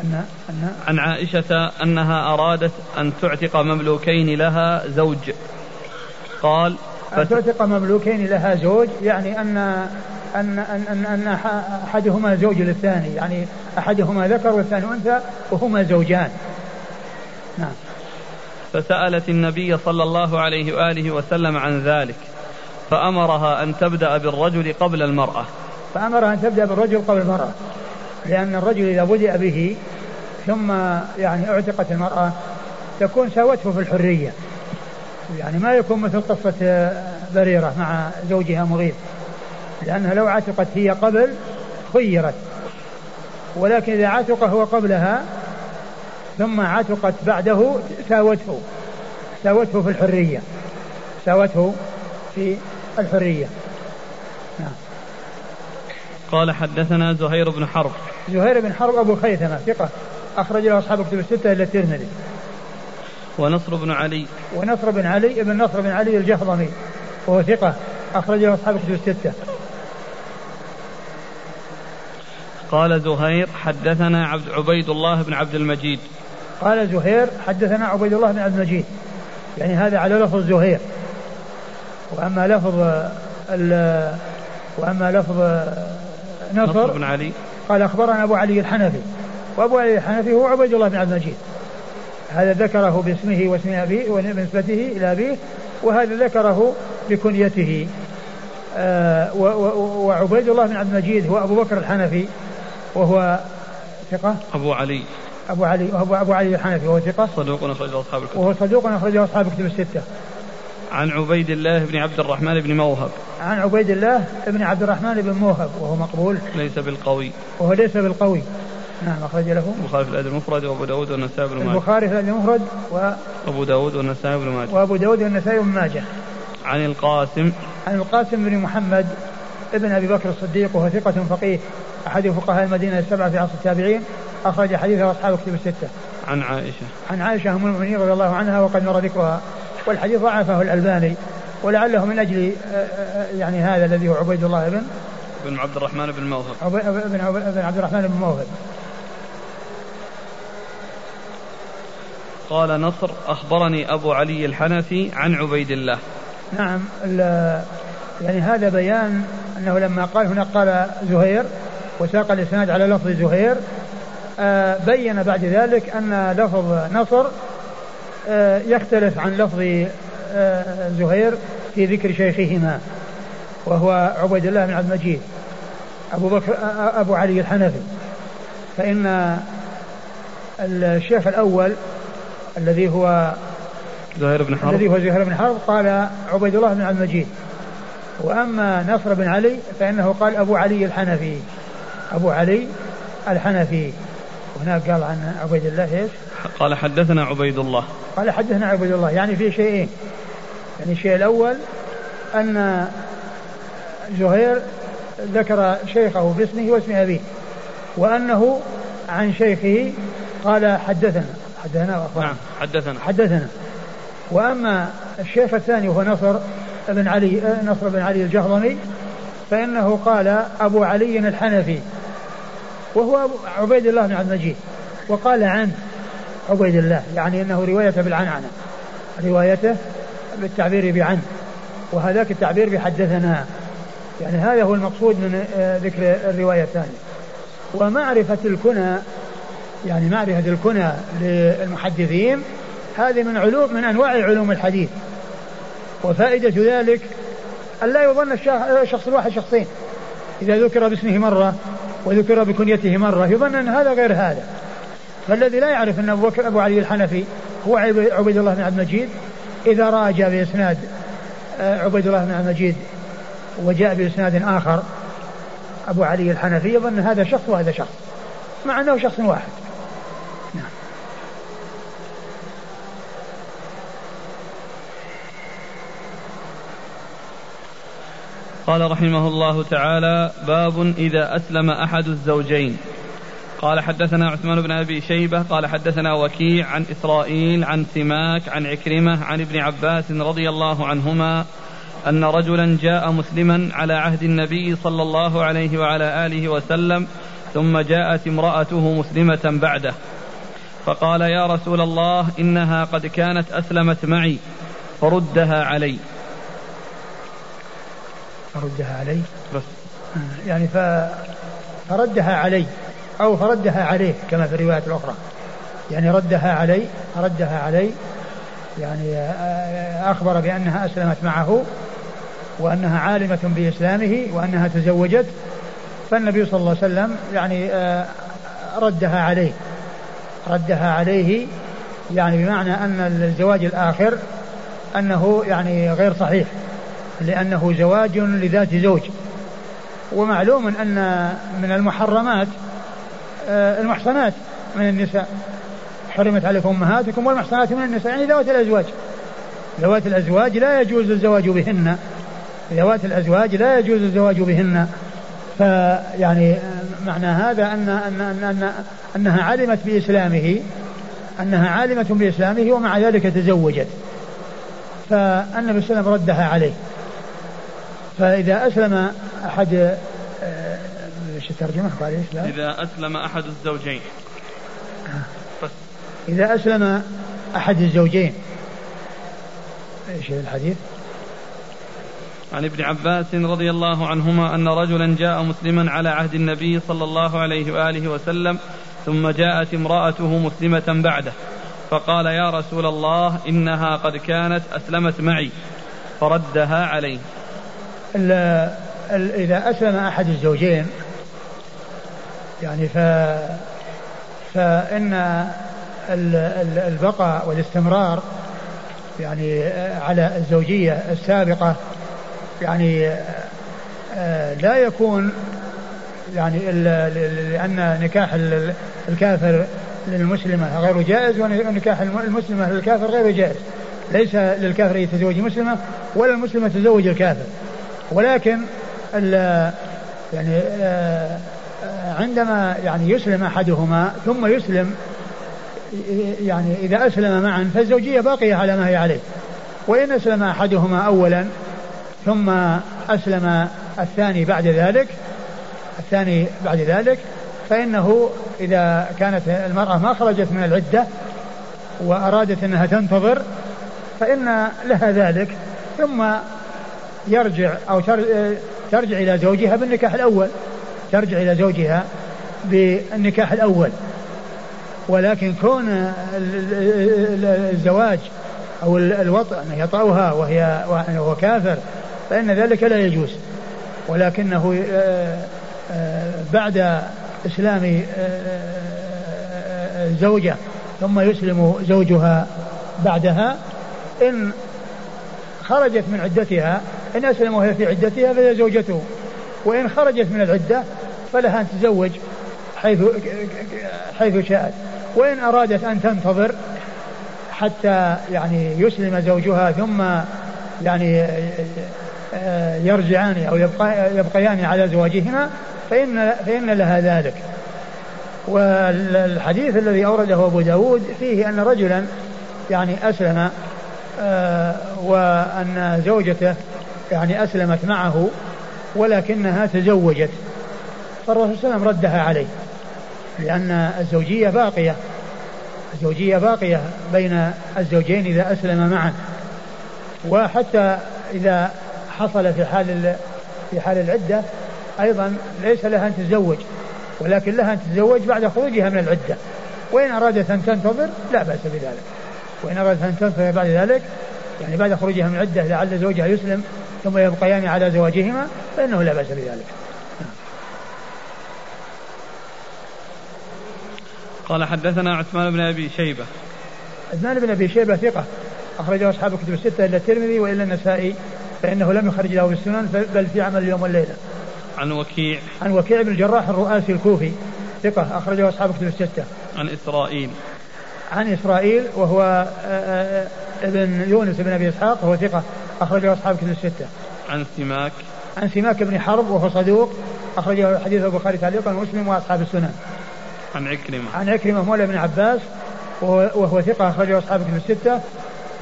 أن أن عن عائشة أنها أرادت أن تعتق مملوكين لها زوج. قال أن تعتق مملوكين لها زوج يعني أن أن أن أن, أن أحدهما زوج للثاني يعني أحدهما ذكر والثاني أنثى وهما زوجان. نعم. فسألت النبي صلى الله عليه وآله وسلم عن ذلك فأمرها أن تبدأ بالرجل قبل المرأة. فأمرها أن تبدأ بالرجل قبل المرأة. لأن الرجل إذا بدأ به ثم يعني أعتقت المرأة تكون ساوته في الحرية. يعني ما يكون مثل قصة بريرة مع زوجها مغيث لأنها لو عتقت هي قبل خيرت. ولكن إذا عتق هو قبلها ثم عتقت بعده ساوته. ساوته في الحرية. ساوته في الحرية. نعم. قال حدثنا زهير بن حرب. زهير بن حرب أبو خيثمة ثقة. أخرج له أصحاب كتب الستة إلا الترمذي. ونصر بن علي. ونصر بن علي ابن نصر بن علي الجهضمي وهو ثقة. أخرج له أصحاب كتب الستة. قال زهير حدثنا عبد عبيد الله بن عبد المجيد. قال زهير حدثنا عبيد الله بن عبد المجيد. يعني هذا على لفظ زهير. وأما لفظ وأما لفظ نصر, بن علي. قال أخبرنا أبو علي الحنفي. وأبو علي الحنفي هو عبيد الله بن عبد المجيد. هذا ذكره باسمه واسم أبيه ونسبته إلى أبيه وهذا ذكره بكنيته. آه وعبيد الله بن عبد المجيد هو أبو بكر الحنفي وهو ثقة. أبو علي. أبو علي وهو أبو علي الحنفي وهو ثقة. صدوق أخرجه أصحاب الكتب. وهو صدوق أخرجه أصحاب الكتب الستة. عن عبيد الله بن عبد الرحمن بن موهب. عن عبيد الله بن عبد الرحمن بن موهب وهو مقبول. ليس بالقوي. وهو ليس بالقوي. نعم أخرج له. البخاري في الأدب المفرد وأبو داود والنسائي بن ماجه. البخاري في الأدب المفرد و أبو داود والنسائي بن ماجه. وأبو داود والنسائي بن ماجه. عن القاسم. عن القاسم بن محمد ابن أبي بكر الصديق وهو ثقة فقيه أحد فقهاء المدينة السبعة في عصر التابعين. أخرج حديثه أصحاب كتب الستة. عن عائشة. عن عائشة أم المؤمنين رضي الله عنها وقد مر ذكرها. والحديث ضعفه الألباني ولعله من أجل آه، آه، يعني هذا الذي هو عبيد الله بن بن عبد الرحمن بن موهب. بن عبد الرحمن بن موهب. قال نصر أخبرني أبو علي الحنفي عن عبيد الله. نعم يعني هذا بيان أنه لما قال هنا قال زهير وساق الإسناد على لفظ زهير آه، بين بعد ذلك أن لفظ نصر آه، يختلف عن لفظ آه، زهير في ذكر شيخهما وهو عبيد الله بن عبد المجيد أبو بكر أبو علي الحنفي. فإن الشيخ الأول الذي هو زهير بن حرب. الذي هو زهير بن حرب قال عبيد الله بن عبد المجيد. وأما نصر بن علي فإنه قال أبو علي الحنفي. أبو علي الحنفي. هناك قال عن عبيد الله إيش؟ قال حدثنا عبيد الله. قال حدثنا عبيد الله. يعني في شيئين. يعني الشيء الأول أن زهير ذكر شيخه باسمه واسم أبيه وأنه عن شيخه قال حدثنا. حدثنا نعم حدثنا. حدثنا. وأما الشيخ الثاني وهو نصر بن علي نصر بن علي الجهضمي فإنه قال أبو علي الحنفي وهو عبيد الله بن عبد المجيد وقال عن عبيد الله يعني أنه روايته بالعنعنة روايته بالتعبير بعن وهذاك التعبير بحدثنا. يعني هذا هو المقصود من آه، ذكر الرواية الثانية. ومعرفة الكنى يعني معرفة الكنى للمحدثين هذه من علوم من أنواع علوم الحديث. وفائدة ذلك أن لا يظن الشخص الواحد شخصين. إذا ذكر باسمه مرة وذكر بكنيته مرة يظن أن هذا غير هذا. فالذي لا يعرف أن أبو, بكر أبو علي الحنفي هو عبيد الله بن عبد المجيد إذا راجع بإسناد آه، عبيد الله بن عبد المجيد وجاء بإسناد آخر أبو علي الحنفي يظن هذا شخص وهذا شخص مع أنه شخص واحد. نعم. قال رحمه الله تعالى باب إذا أسلم أحد الزوجين. قال حدثنا عثمان بن أبي شيبة قال حدثنا وكيع عن إسرائيل عن سماك عن عكرمة عن ابن عباس رضي الله عنهما أن رجلا جاء مسلما على عهد النبي صلى الله عليه وعلى آله وسلم ثم جاءت امرأته مسلمة بعده. فقال يا رسول الله إنها قد كانت أسلمت معي فردها علي. فردها علي؟ بس. يعني فردها علي. أو فردها عليه كما في الروايات الأخرى. يعني ردها علي ردها علي يعني أخبر بأنها أسلمت معه وأنها عالمة بإسلامه وأنها تزوجت فالنبي صلى الله عليه وسلم يعني آه، ردها عليه. ردها عليه يعني بمعنى أن الزواج الآخر أنه يعني غير صحيح لأنه زواج لذات زوج. ومعلوم أن من المحرمات آه، المحصنات من النساء. حرمت عليكم أمهاتكم والمحصنات من النساء يعني ذوات الأزواج. ذوات الأزواج لا يجوز الزواج بهن. ذوات الأزواج لا يجوز الزواج بهن. فيعني معنى هذا أن, أن, أن, أن أنها علمت بإسلامه. أنها عالمة بإسلامه ومع ذلك تزوجت. فالنبي صلى الله عليه وسلم ردها عليه. فإذا أسلم أحد آه، قال إيش؟ لا؟ إذا أسلم أحد الزوجين. بس. إذا أسلم أحد الزوجين. إيش الحديث؟ عن ابن عباس رضي الله عنهما أن رجلا جاء مسلما على عهد النبي صلى الله عليه وآله وسلم ثم جاءت امرأته مسلمة بعده فقال يا رسول الله إنها قد كانت أسلمت معي فردها عليه. إذا أسلم أحد الزوجين يعني ف فإن البقاء والاستمرار يعني على الزوجية السابقة يعني آه، لا يكون يعني لأن نكاح الكافر للمسلمة غير جائز ونكاح المسلمة للكافر غير جائز. ليس للكافر يتزوج مسلمة ولا المسلمة تزوج الكافر. ولكن يعني آه، عندما يعني يسلم أحدهما ثم يسلم يعني إذا أسلم معا فالزوجية باقية على ما هي عليه. وإن أسلم أحدهما أولا ثم أسلم الثاني بعد ذلك الثاني بعد ذلك فإنه إذا كانت المرأة ما خرجت من العدة وأرادت أنها تنتظر فإن لها ذلك. ثم يرجع أو ترجع إلى زوجها بالنكاح الأول. ترجع إلى زوجها بالنكاح الأول. ولكن كون الزواج أو الوطء أنه يطأها وهي وهو كافر فإن ذلك لا يجوز. ولكنه آه، آه، بعد إسلام الزوجة آه، ثم يسلم زوجها بعدها إن خرجت من عدتها إن أسلم وهي في عدتها فهي زوجته. وإن خرجت من العدة فلها أن تتزوج حيث حيث شاءت. وإن أرادت أن تنتظر حتى يعني يسلم زوجها ثم يعني يرجعان أو يبقى يبقيان على زواجهما فإن, فإن لها ذلك. والحديث الذي أورده أبو داود فيه أن رجلا يعني أسلم آه، وأن زوجته يعني أسلمت معه ولكنها تزوجت. فالرسول صلى الله عليه وسلم ردها عليه. لأن الزوجية باقية. الزوجية باقية بين الزوجين إذا أسلم معا. وحتى إذا حصل في حال في حال العدة أيضا ليس لها أن تتزوج. ولكن لها أن تتزوج بعد خروجها من العدة. وإن أرادت أن تنتظر لا بأس بذلك. وإن أرادت أن تنتظر بعد ذلك يعني بعد خروجها من العدة لعل زوجها يسلم ثم يبقيان على زواجهما فإنه لا بأس بذلك. قال حدثنا عثمان بن أبي شيبة عثمان بن أبي شيبة ثقة أخرجه أصحاب الكتب الستة إلا الترمذي وإلا النسائي فإنه لم يخرج له في السنن بل في عمل اليوم والليله. عن وكيع عن وكيع بن الجراح الرؤاسي الكوفي ثقة أخرجه أصحاب الكتب الستة. عن إسرائيل عن إسرائيل وهو آه، آه، ابن يونس بن أبي إسحاق وهو ثقة أخرجه أصحاب الكتب الستة. عن سماك عن سماك بن حرب وهو صدوق أخرجه حديث البخاري تعليقا ومسلم وأصحاب السنن. عن عكرمة. عن عكرمة مولى بن عباس وهو ثقة أخرجه أصحاب كتب الستة.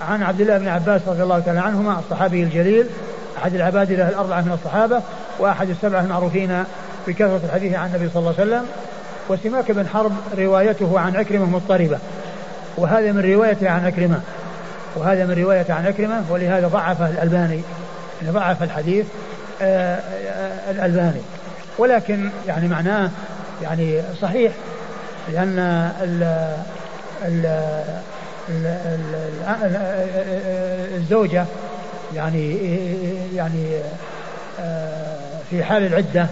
عن عبد الله بن عباس رضي الله تعالى عنهما الصحابي الجليل أحد العباد له الأربعة من الصحابة وأحد السبعة المعروفين بكثرة الحديث عن النبي صلى الله عليه وسلم. وسماك بن حرب روايته عن عكرمة مضطربة. وهذا من روايته عن عكرمة. وهذا من روايته عن عكرمة ولهذا ضعفه الألباني ضعف الحديث آه، آه، الألباني. ولكن يعني معناه يعني صحيح لأن ال ال الزوجة يعني يعني في حال العدة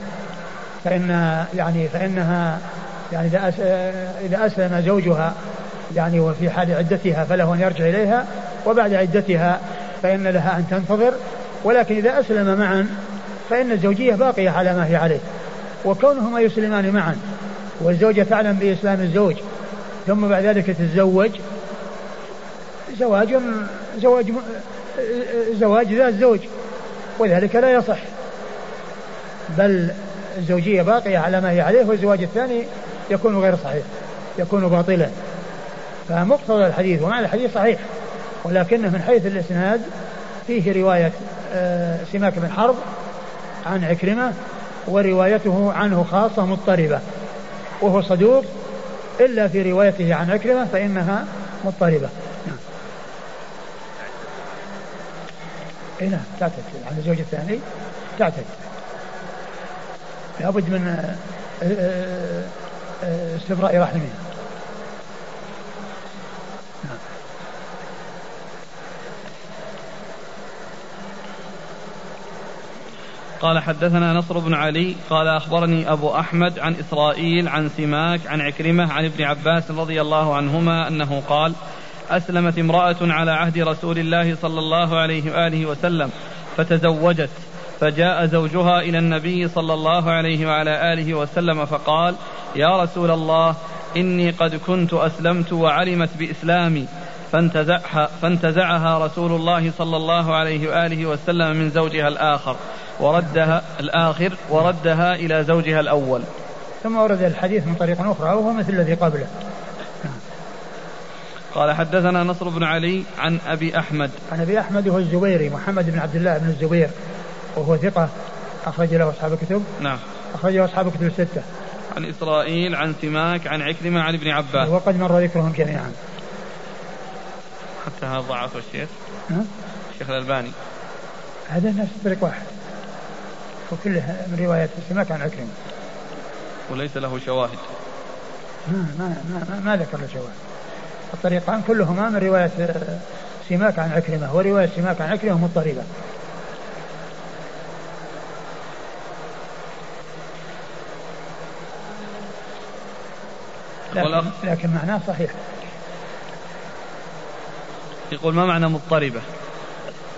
فإن يعني فإنها يعني إذا أسلم زوجها يعني وفي حال عدتها فله أن يرجع إليها وبعد عدتها فإن لها أن تنتظر ولكن إذا أسلم معا فإن الزوجية باقية على ما هي عليه وكونهما يسلمان معا. والزوجة تعلم بإسلام الزوج ثم بعد ذلك تتزوج. زواج زواج زواج ذات زوج وذلك لا يصح. بل الزوجية باقية على ما هي عليه والزواج الثاني يكون غير صحيح يكون باطلا. فمقتضى الحديث ومعنى الحديث صحيح ولكنه من حيث الإسناد فيه رواية آه، سماك بن حرب عن عكرمة وروايته عنه خاصة مضطربة. وهو صدوق إلا في روايته عن عكرمة فإنها مضطربة. نعم. أي نعم تعتد. عن الزوج الثاني تعتد. لابد من آه، آه، آه، استبراء رحمها قال حدثنا نصر بن علي قال أخبرني أبو أحمد عن إسرائيل عن سماك عن عكرمة عن ابن عباس رضي الله عنهما أنه قال أسلمت امرأة على عهد رسول الله صلى الله عليه وآله وسلم فتزوجت فجاء زوجها إلى النبي صلى الله عليه وعلى آله وسلم فقال يا رسول الله إني قد كنت أسلمت وعلمت بإسلامي فانتزعها, فانتزعها رسول الله صلى الله عليه وآله وسلم من زوجها الآخر وردها الآخر وردها إلى زوجها الأول. ثم ورد الحديث من طريق أخرى وهو مثل الذي قبله. قال حدثنا نصر بن علي عن أبي أحمد. عن أبي أحمد هو الزبيري محمد بن عبد الله بن الزبير وهو ثقة أخرج له أصحاب الكتب. نعم. أخرج له أصحاب الكتب الستة. عن إسرائيل عن سماك عن عكرمة عن ابن عباس. وقد مر ذكرهم جميعا. حتى هذا ضعف الشيخ. الشيخ الألباني. هذا نفس طريق واحد. وكله من رواية سماك عن عكرمة وليس له شواهد. ما ما ما, ما ذكر له شواهد. الطريقان كلهما من رواية سماك عن عكرمة ورواية سماك عن عكرمة مضطربة. لكن, لكن معناه صحيح. يقول ما معنى مضطربة؟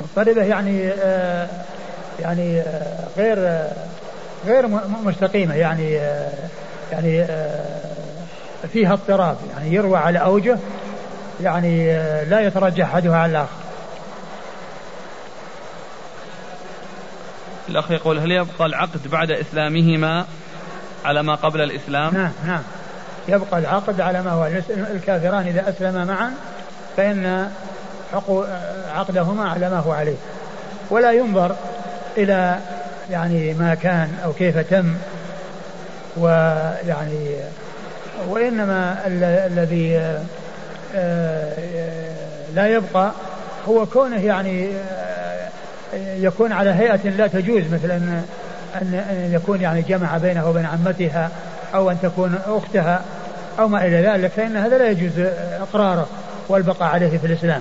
مضطربة يعني آه يعني آه غير آه غير مستقيمة. يعني آه يعني فيها اضطراب. يعني يروى على أوجه يعني لا يترجح أحدها على الآخر. الأخ يقول هل يبقى العقد بعد إسلامهما على ما قبل الإسلام؟ نعم نعم. يبقى العقد على ما هو. الكافران إذا أسلما معا فإن عقدهما على ما هو عليه. ولا ينظر إلى يعني ما كان أو كيف تم ويعني وإنما الذي آه، آه، لا يبقى هو كونه يعني آه، يكون على هيئة لا تجوز مثل أن أن يكون يعني جمع بينه وبين عمتها أو أن تكون أختها أو ما إلى ذلك فإن هذا لا يجوز إقراره والبقاء عليه في الإسلام.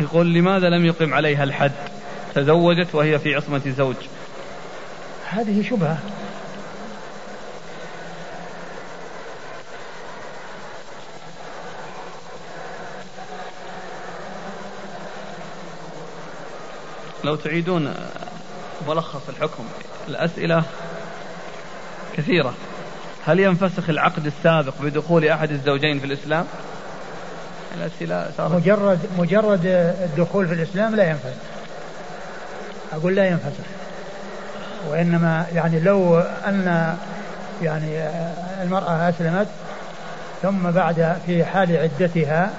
يقول لماذا لم يقم عليها الحد؟ تزوجت وهي في عصمة زوج. هذه شبهة. لو تعيدون ملخص الحكم الأسئلة كثيرة. هل ينفسخ العقد السابق بدخول أحد الزوجين في الإسلام؟ صارت مجرد مجرد الدخول في الإسلام لا ينفسخ أقول لا ينفسخ وإنما يعني لو أن يعني المرأة أسلمت ثم بعد في حال عدتها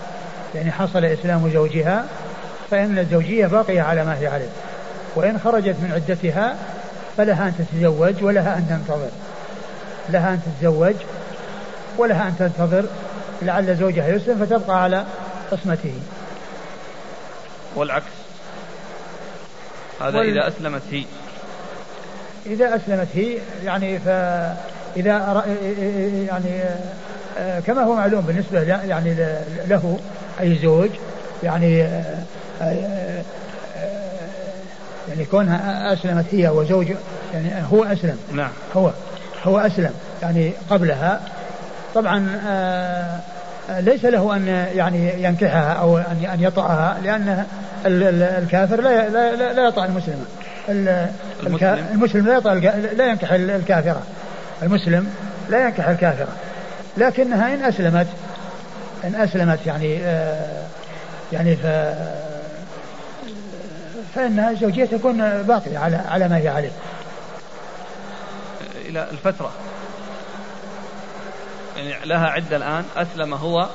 يعني حصل إسلام زوجها فإن الزوجية باقية على ما هي عليه. وإن خرجت من عدتها فلها أن تتزوج ولها أن تنتظر. لها أن تتزوج ولها أن تنتظر لعل زوجها يسلم فتبقى على قسمته والعكس. هذا وال... إذا أسلمت هي. إذا أسلمت هي يعني فإذا يعني آه، كما هو معلوم بالنسبة يعني له أي زوج يعني آه، آه، يعني كونها أسلمت هي وزوج يعني هو أسلم. نعم. هو هو أسلم يعني قبلها طبعا آه ليس له أن يعني ينكحها أو أن أن يطأها لأن الكافر لا لا لا يطأ المسلمة المسلم. المسلم لا يطأ لا ينكح الكافرة المسلم لا ينكح الكافرة لكنها إن أسلمت إن أسلمت يعني آه يعني ف فإن الزوجية تكون باقية على على ما هي عليه. إلى الفترة. يعني لها عدة الآن أسلم هو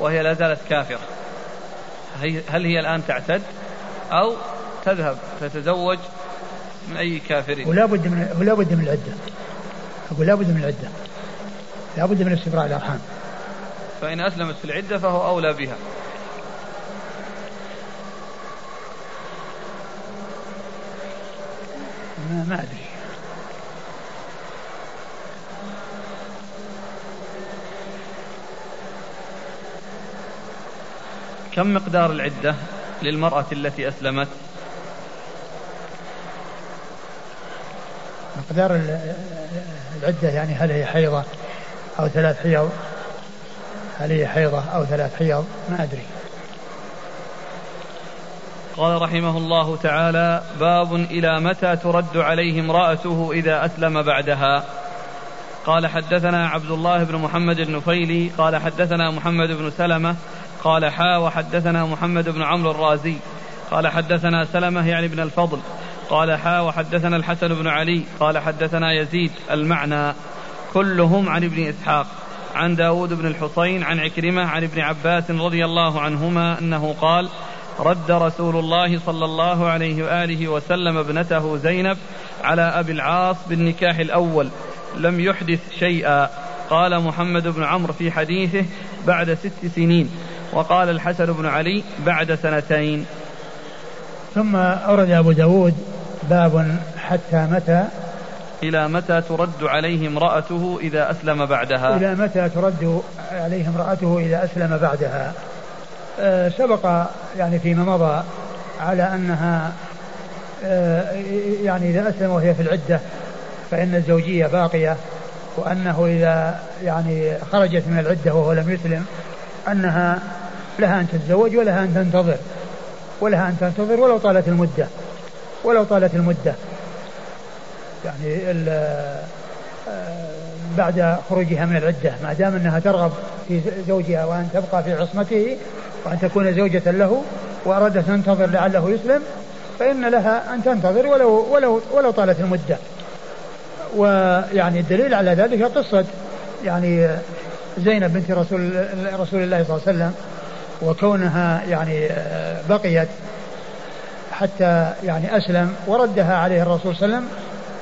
وهي لا زالت كافرة. هل هي الآن تعتد أو تذهب تتزوج من أي كافر؟ ولا بد من ولا بد من العدة. أقول لا بد من العدة. لا بد من استبراء الأرحام. فإن أسلمت في العدة فهو أولى بها. ما, ما أدري كم مقدار العدة للمرأة التي أسلمت؟ مقدار العدة يعني هل هي حيضة أو ثلاث حيض؟ هل هي حيضة أو ثلاث حيض؟ ما أدري. قال رحمه الله تعالى باب إلى متى ترد عليه امرأته إذا أسلم بعدها؟ قال حدثنا عبد الله بن محمد النفيلي قال حدثنا محمد بن سلمة قال حا وحدثنا محمد بن عمرو الرازي. قال حدثنا سلمة يعني بن الفضل. قال حا وحدثنا الحسن بن علي. قال حدثنا يزيد المعنى. كلهم عن ابن إسحاق. عن داود بن الحصين عن عكرمة عن ابن عباس رضي الله عنهما أنه قال رد رسول الله صلى الله عليه وآله وسلم ابنته زينب على أبي العاص بالنكاح الأول. لم يحدث شيئا. قال محمد بن عمرو في حديثه بعد ست سنين. وقال الحسن بن علي بعد سنتين. ثم أورد أبو داود باب حتى متى؟ إلى متى ترد عليه امرأته إذا أسلم بعدها؟ إلى متى ترد عليه امرأته إذا أسلم بعدها؟ آه، سبق يعني فيما مضى على أنها آه، يعني إذا أسلم وهي في العدة فإن الزوجية باقية وأنه إذا يعني خرجت من العدة وهو لم يسلم أنها لها أن تتزوج ولها أن تنتظر ولها أن تنتظر ولو طالت المدة ولو طالت المدة. يعني آه، بعد خروجها من العدة ما دام أنها ترغب في زوجها وأن تبقى في عصمته وأن تكون زوجة له وأرادت أن تنتظر لعله يسلم فإن لها أن تنتظر ولو ولو ولو طالت المدة. ويعني الدليل على ذلك قصة يعني زينب بنت رسول رسول الله صلى الله عليه وسلم وكونها يعني آه، بقيت حتى يعني أسلم وردها عليه الرسول صلى الله عليه وسلم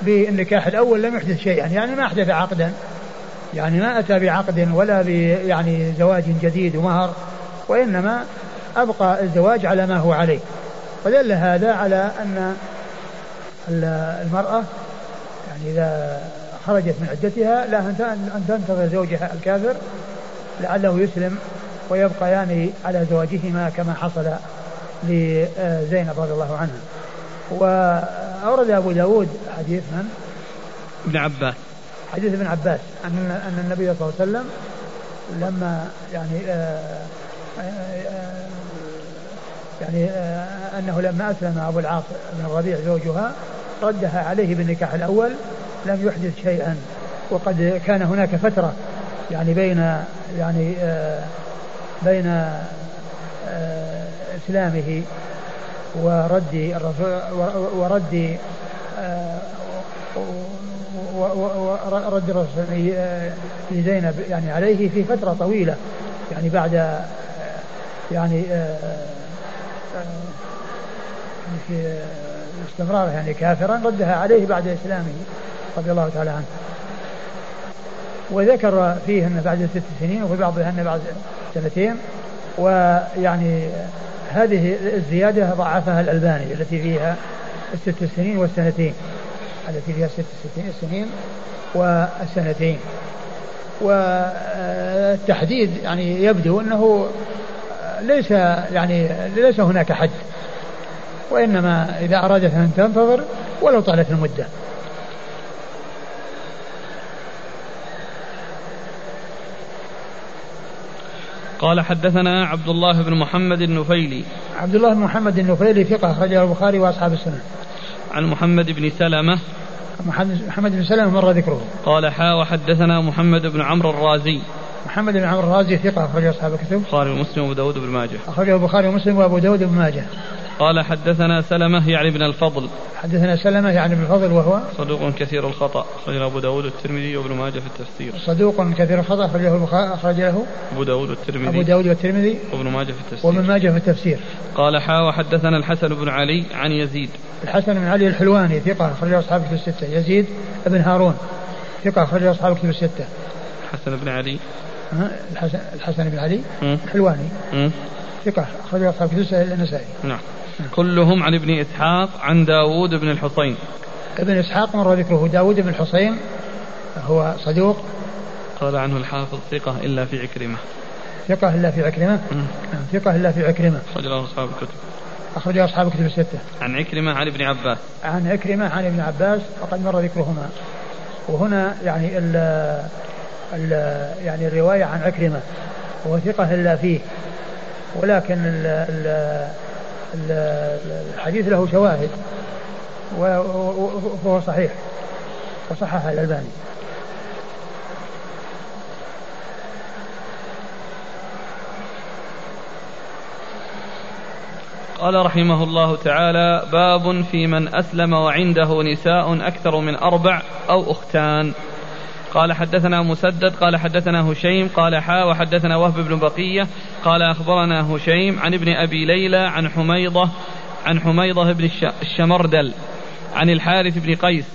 بالنكاح الأول لم يحدث شيئا يعني ما أحدث عقدا يعني ما أتى بعقد ولا ب يعني زواج جديد ومهر وإنما أبقى الزواج على ما هو عليه. فدل هذا على أن المرأة يعني إذا خرجت من عدتها لا أن تنتظر زوجها الكافر لعله يسلم ويبقيان على زواجهما كما حصل لزينب رضي الله عنها وأورد أبو داود حديث من؟ ابن عباس حديث ابن عباس أن أن النبي صلى الله عليه وسلم لما يعني آآ آه، آآ آه، يعني آآ آه، أنه لما أسلم أبو العاص بن الربيع زوجها ردها عليه بالنكاح الأول لم يحدث شيئا وقد كان هناك فترة يعني بين يعني بين إسلامه ورد ورد ورد الرسول في زينب يعني عليه في فترة طويلة يعني بعد يعني في استمراره يعني كافرا ردها عليه بعد إسلامه. رضي الله تعالى عنه. وذكر فيه أن بعد ست سنين وفي بعضها أن بعد سنتين ويعني هذه الزيادة ضعفها الألباني التي فيها الست سنين والسنتين. التي فيها ست سنين والسنتين. والتحديد يعني يبدو أنه ليس يعني ليس هناك حد وإنما إذا أرادت أن تنتظر ولو طالت المدة. قال حدثنا عبد الله بن محمد النفيلي. عبد الله بن محمد النفيلي ثقة أخرجه البخاري وأصحاب السنة. عن محمد بن سلمة. محمد بن سلمة مر ذكره. قال حا وحدثنا محمد بن عمرو الرازي. محمد بن عمرو الرازي ثقة أخرجه أصحاب الكتب. البخاري ومسلم وأبو داود بن ماجه. أخرجه البخاري ومسلم وأبو داود بن ماجه. قال حدثنا سلمة يعني بن الفضل. حدثنا سلمة يعني بن الفضل وهو صدوق كثير الخطأ أخرجه أبو داود الترمذي وابن ماجه في التفسير. صدوق كثير الخطأ أخرجه البخاري أخرج له أبو داود والترمذي. أبو داود والترمذي وابن ماجه في التفسير. وابن ماجه في التفسير. قال حا وحدثنا الحسن بن علي عن يزيد. الحسن بن علي الحلواني ثقة أخرجه أصحاب الكتب الستة. يزيد بن هارون ثقة أخرجه أصحاب الكتب الستة. الحسن بن علي. الحسن الحسن بن علي الحلواني ثقة أخرجه أصحاب الستة. النسائي. نعم. كلهم عن ابن إسحاق عن داود بن الحصين. ابن إسحاق مر ذكره. داود بن الحصين هو صدوق. قال عنه الحافظ ثقة إلا في عكرمة. ثقة إلا في عكرمة؟ ثقة إلا في عكرمة. أخرج له أصحاب الكتب. أخرج أصحاب الكتب الستة. عن عكرمة عن ابن عباس. عن عكرمة عن ابن عباس وقد مر ذكرهما. وهنا يعني ال ال يعني الرواية عن عكرمة هو ثقة إلا فيه. ولكن ال ال الحديث له شواهد وهو صحيح. وصححه الألباني. قال رحمه الله تعالى باب في من أسلم وعنده نساء أكثر من أربع أو أختان. قال حدثنا مسدد قال حدثنا هشيم قال حا وحدثنا وهب بن بقية قال أخبرنا هشيم عن ابن أبي ليلى عن حميضة عن حميضة بن الشمردل عن الحارث بن قيس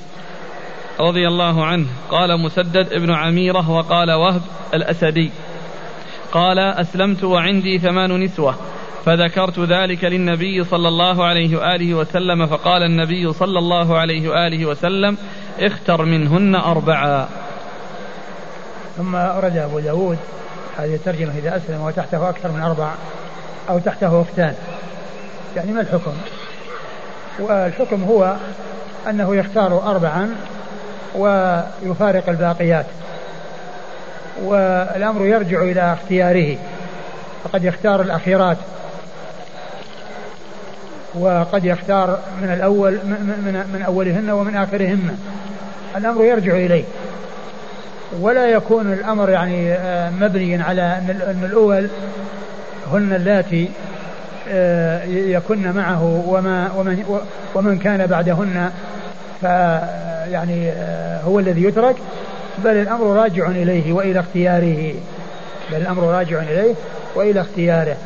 رضي الله عنه قال مسدد ابن عميرة وقال وهب الأسدي قال أسلمت وعندي ثمان نسوة فذكرت ذلك للنبي صلى الله عليه وآله وسلم فقال النبي صلى الله عليه وآله وسلم اختر منهن أربعا ثم أورد أبو داود هذه الترجمة إذا أسلم وتحته أكثر من أربع أو تحته أختان يعني ما الحكم؟ والحكم هو أنه يختار أربعا ويفارق الباقيات. والأمر يرجع إلى اختياره. فقد يختار الأخيرات. وقد يختار من الأول من, من أولهن ومن آخرهن. الأمر يرجع إليه. ولا يكون الأمر يعني آه، مبنيا على أن الأول. هن اللاتي آه، يكن معه وما ومن ومن كان بعدهن ف يعني آه، هو الذي يترك. بل الأمر راجع إليه وإلى اختياره. بل الأمر راجع إليه وإلى اختياره.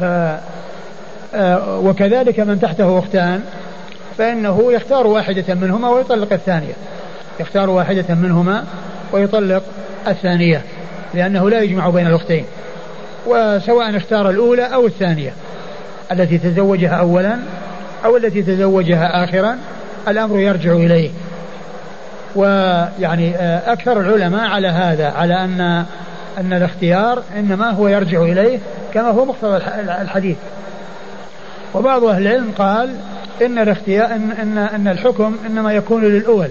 ف وكذلك من تحته أختان فإنه يختار واحدة منهما ويطلق الثانية. يختار واحدة منهما ويطلق الثانية لأنه لا يجمع بين الأختين وسواء اختار الأولى أو الثانية التي تزوجها أولا أو التي تزوجها آخرا الأمر يرجع إليه. ويعني آه، أكثر العلماء على هذا على أن أن الاختيار إنما هو يرجع إليه كما هو مقتضى الحديث. وبعض أهل العلم قال إن الاختيار إن, إن, إن الحكم إنما يكون للأول.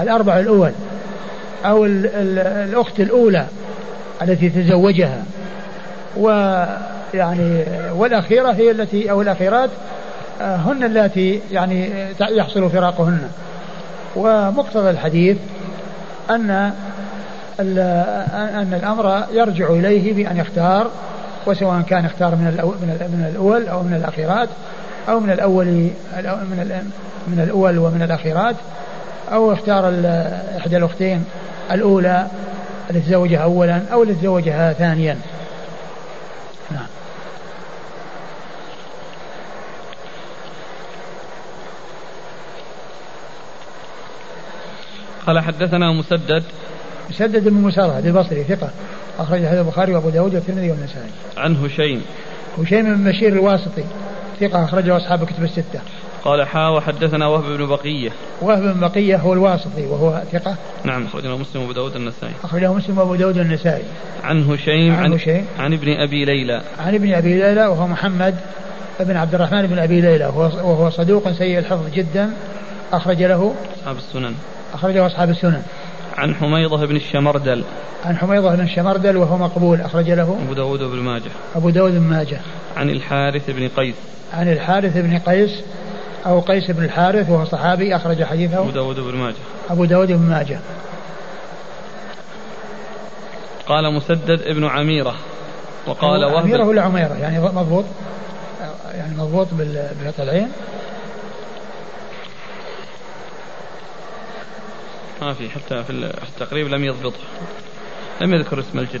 الأربع الأول أو ال ال الأخت الأولى التي تزوجها. ويعني والأخيرة هي التي أو الأخيرات آه، هن اللاتي يعني يحصل فراقهن. ومقتضى الحديث أن أن الأمر يرجع إليه بأن يختار وسواء كان اختار من من الأول أو من الأخيرات أو من الأول من من الأول ومن الأخيرات. أو اختار إحدى الأختين الأولى التي تزوجها أولا أو التي تزوجها ثانيا نعم قال حدثنا مسدد مسدد بن مسارهد البصري ثقة أخرج هذا البخاري وأبو داود والترمذي والنسائي. عن هشيم. هشيم بن بشير الواسطي ثقة أخرجه أصحاب الكتب الستة. قال حا وحدثنا وهب بن بقية. وهب بن بقية هو الواسطي وهو ثقة. نعم أخرجه مسلم وأبو داود النسائي. أخرجه مسلم وأبو داود النسائي. عن هشيم عن, هشيم. عن ابن أبي ليلى. عن ابن أبي ليلى وهو محمد بن عبد الرحمن بن أبي ليلى. وهو, وهو صدوق سيء الحفظ جدا. أخرج له. أصحاب السنن. أخرجه أصحاب السنن. عن حميضة بن الشمردل. عن حميضة بن الشمردل وهو مقبول. أخرج له. أبو داود بن ماجه. أبو داود بن ماجه. عن الحارث بن قيس. عن الحارث بن قيس. أو قيس بن الحارث وهو صحابي أخرج حديثه. أبو داود بن ماجه. أبو داود بن ماجه. قال مسدد ابن عميرة وقال وهب عميرة ولا عميرة؟ يعني مضبوط؟ يعني مضبوط بفتح العين ما في حتى في التقريب لم يضبطه لم يذكر اسم الجد.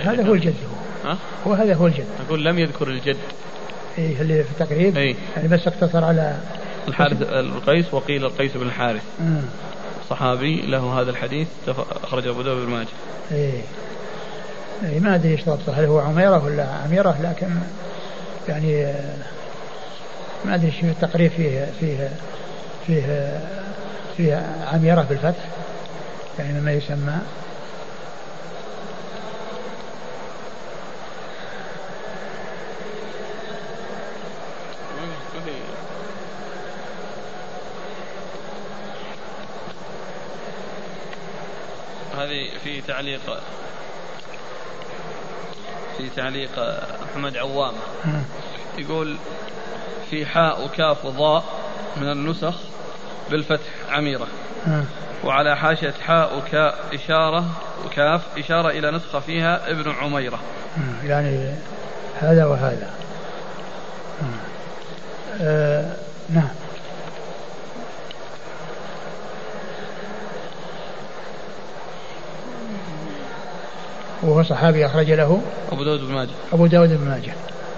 هذا هو الجد هو. ها؟ هو هذا هو الجد. أقول لم يذكر الجد. إيه اللي في التقريب إيه؟ يعني بس اقتصر على الحارث القيس وقيل القيس بن الحارث آه. صحابي له هذا الحديث أخرجه أبو داود بن ماجه إيه. إيه ما أدري إيش ضبطه هل هو عميرة ولا عميرة لكن يعني ما أدري إيش التقريب فيه فيه فيه فيه عميرة بالفتح يعني مما يسمى هذه في تعليق في تعليق أحمد عوام. يقول في حاء وكاف وضاء من النسخ بالفتح عميرة. وعلى حاشية حاء وكاء إشارة وكاف إشارة إلى نسخة فيها ابن عميرة. يعني هذا وهذا. آه نعم. وهو صحابي أخرج له أبو داود بن ماجه. أبو داود بن ماجه.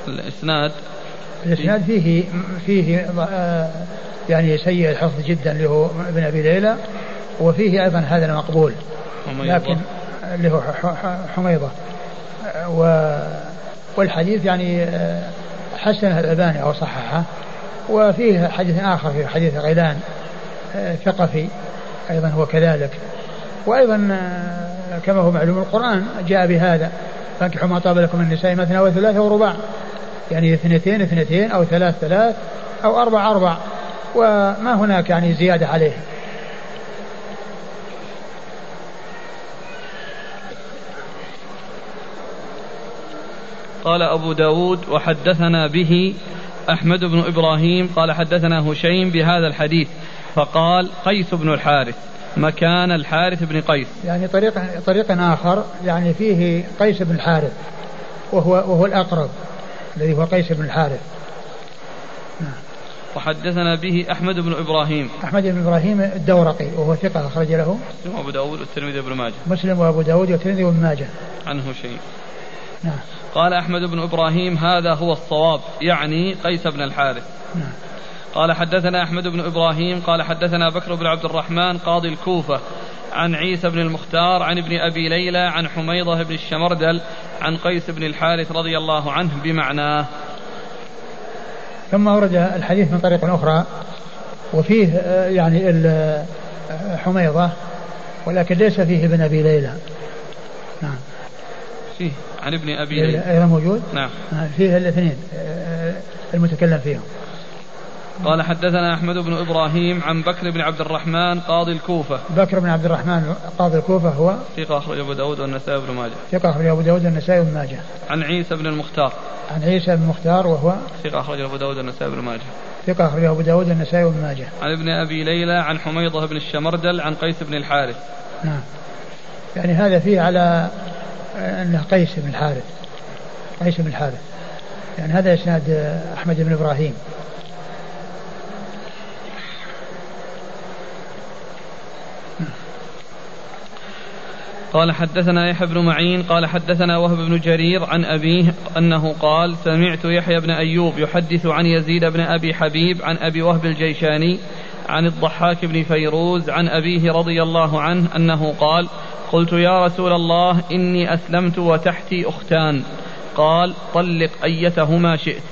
الإسناد؟ الإسناد فيه فيه آه، يعني سيء الحفظ جدا اللي هو ابن أبي ليلى وفيه أيضا هذا المقبول لكن اللي هو حميضة. و والحديث يعني آه، حسنه الألباني أو صححه. وفيه حديث آخر في حديث غيلان آه، ثقفي أيضا هو كذلك. وأيضا كما هو معلوم القرآن جاء بهذا. فانكحوا ما طاب لكم النساء مثنى وثلاثة ورباع. يعني اثنتين اثنتين أو ثلاث ثلاث أو أربع أربع. وما هناك يعني زيادة عليه. قال أبو داود وحدثنا به أحمد بن إبراهيم قال حدثنا هشيم بهذا الحديث فقال قيس بن الحارث. مكان الحارث بن قيس. يعني طريق طريق آخر يعني فيه قيس بن الحارث وهو وهو الأقرب الذي هو قيس بن الحارث. نعم. وحدثنا به أحمد بن إبراهيم. أحمد بن إبراهيم الدورقي وهو ثقة أخرج له. مسلم وأبو داود والترمذي وابن ماجه. مسلم وأبو داود والترمذي وابن ماجه. عنه شيء. نعم. قال أحمد بن إبراهيم هذا هو الصواب يعني قيس بن الحارث. نعم. قال حدثنا أحمد بن إبراهيم قال حدثنا بكر بن عبد الرحمن قاضي الكوفة عن عيسى بن المختار عن ابن أبي ليلى عن حميضة بن الشمردل عن قيس بن الحارث رضي الله عنه بمعناه. ثم ورد الحديث من طريق أخرى وفيه آه، يعني آه، حميضة ولكن ليس فيه ابن أبي ليلى. نعم. فيه عن ابن أبي ليلى. أيضا موجود؟ نعم. فيه الاثنين آه، المتكلم فيهم. قال حدثنا أحمد بن إبراهيم عن بكر بن عبد الرحمن قاضي الكوفة. بكر بن عبد الرحمن قاضي الكوفة هو ثقة أخرج أبو داود والنسائي بن ماجه. ثقة أخرج أبو داود والنسائي بن ماجه. عن عيسى بن المختار. عن عيسى بن المختار وهو ثقة أخرج أبو داود والنسائي بن ماجه. ثقة أخرج أبو داود والنسائي بن ماجه. عن ابن أبي ليلى عن حميضة بن الشمردل عن قيس بن الحارث. نعم. يعني هذا فيه على أنه قيس بن الحارث. قيس بن الحارث. يعني هذا إسناد أحمد بن إبراهيم. قال حدثنا يحيى بن معين قال حدثنا وهب بن جرير عن أبيه أنه قال سمعت يحيى بن أيوب يحدث عن يزيد بن أبي حبيب عن أبي وهب الجيشاني عن الضحاك بن فيروز عن أبيه رضي الله عنه أنه قال قلت يا رسول الله إني أسلمت وتحتي أختان. قال طلق أيتهما شئت.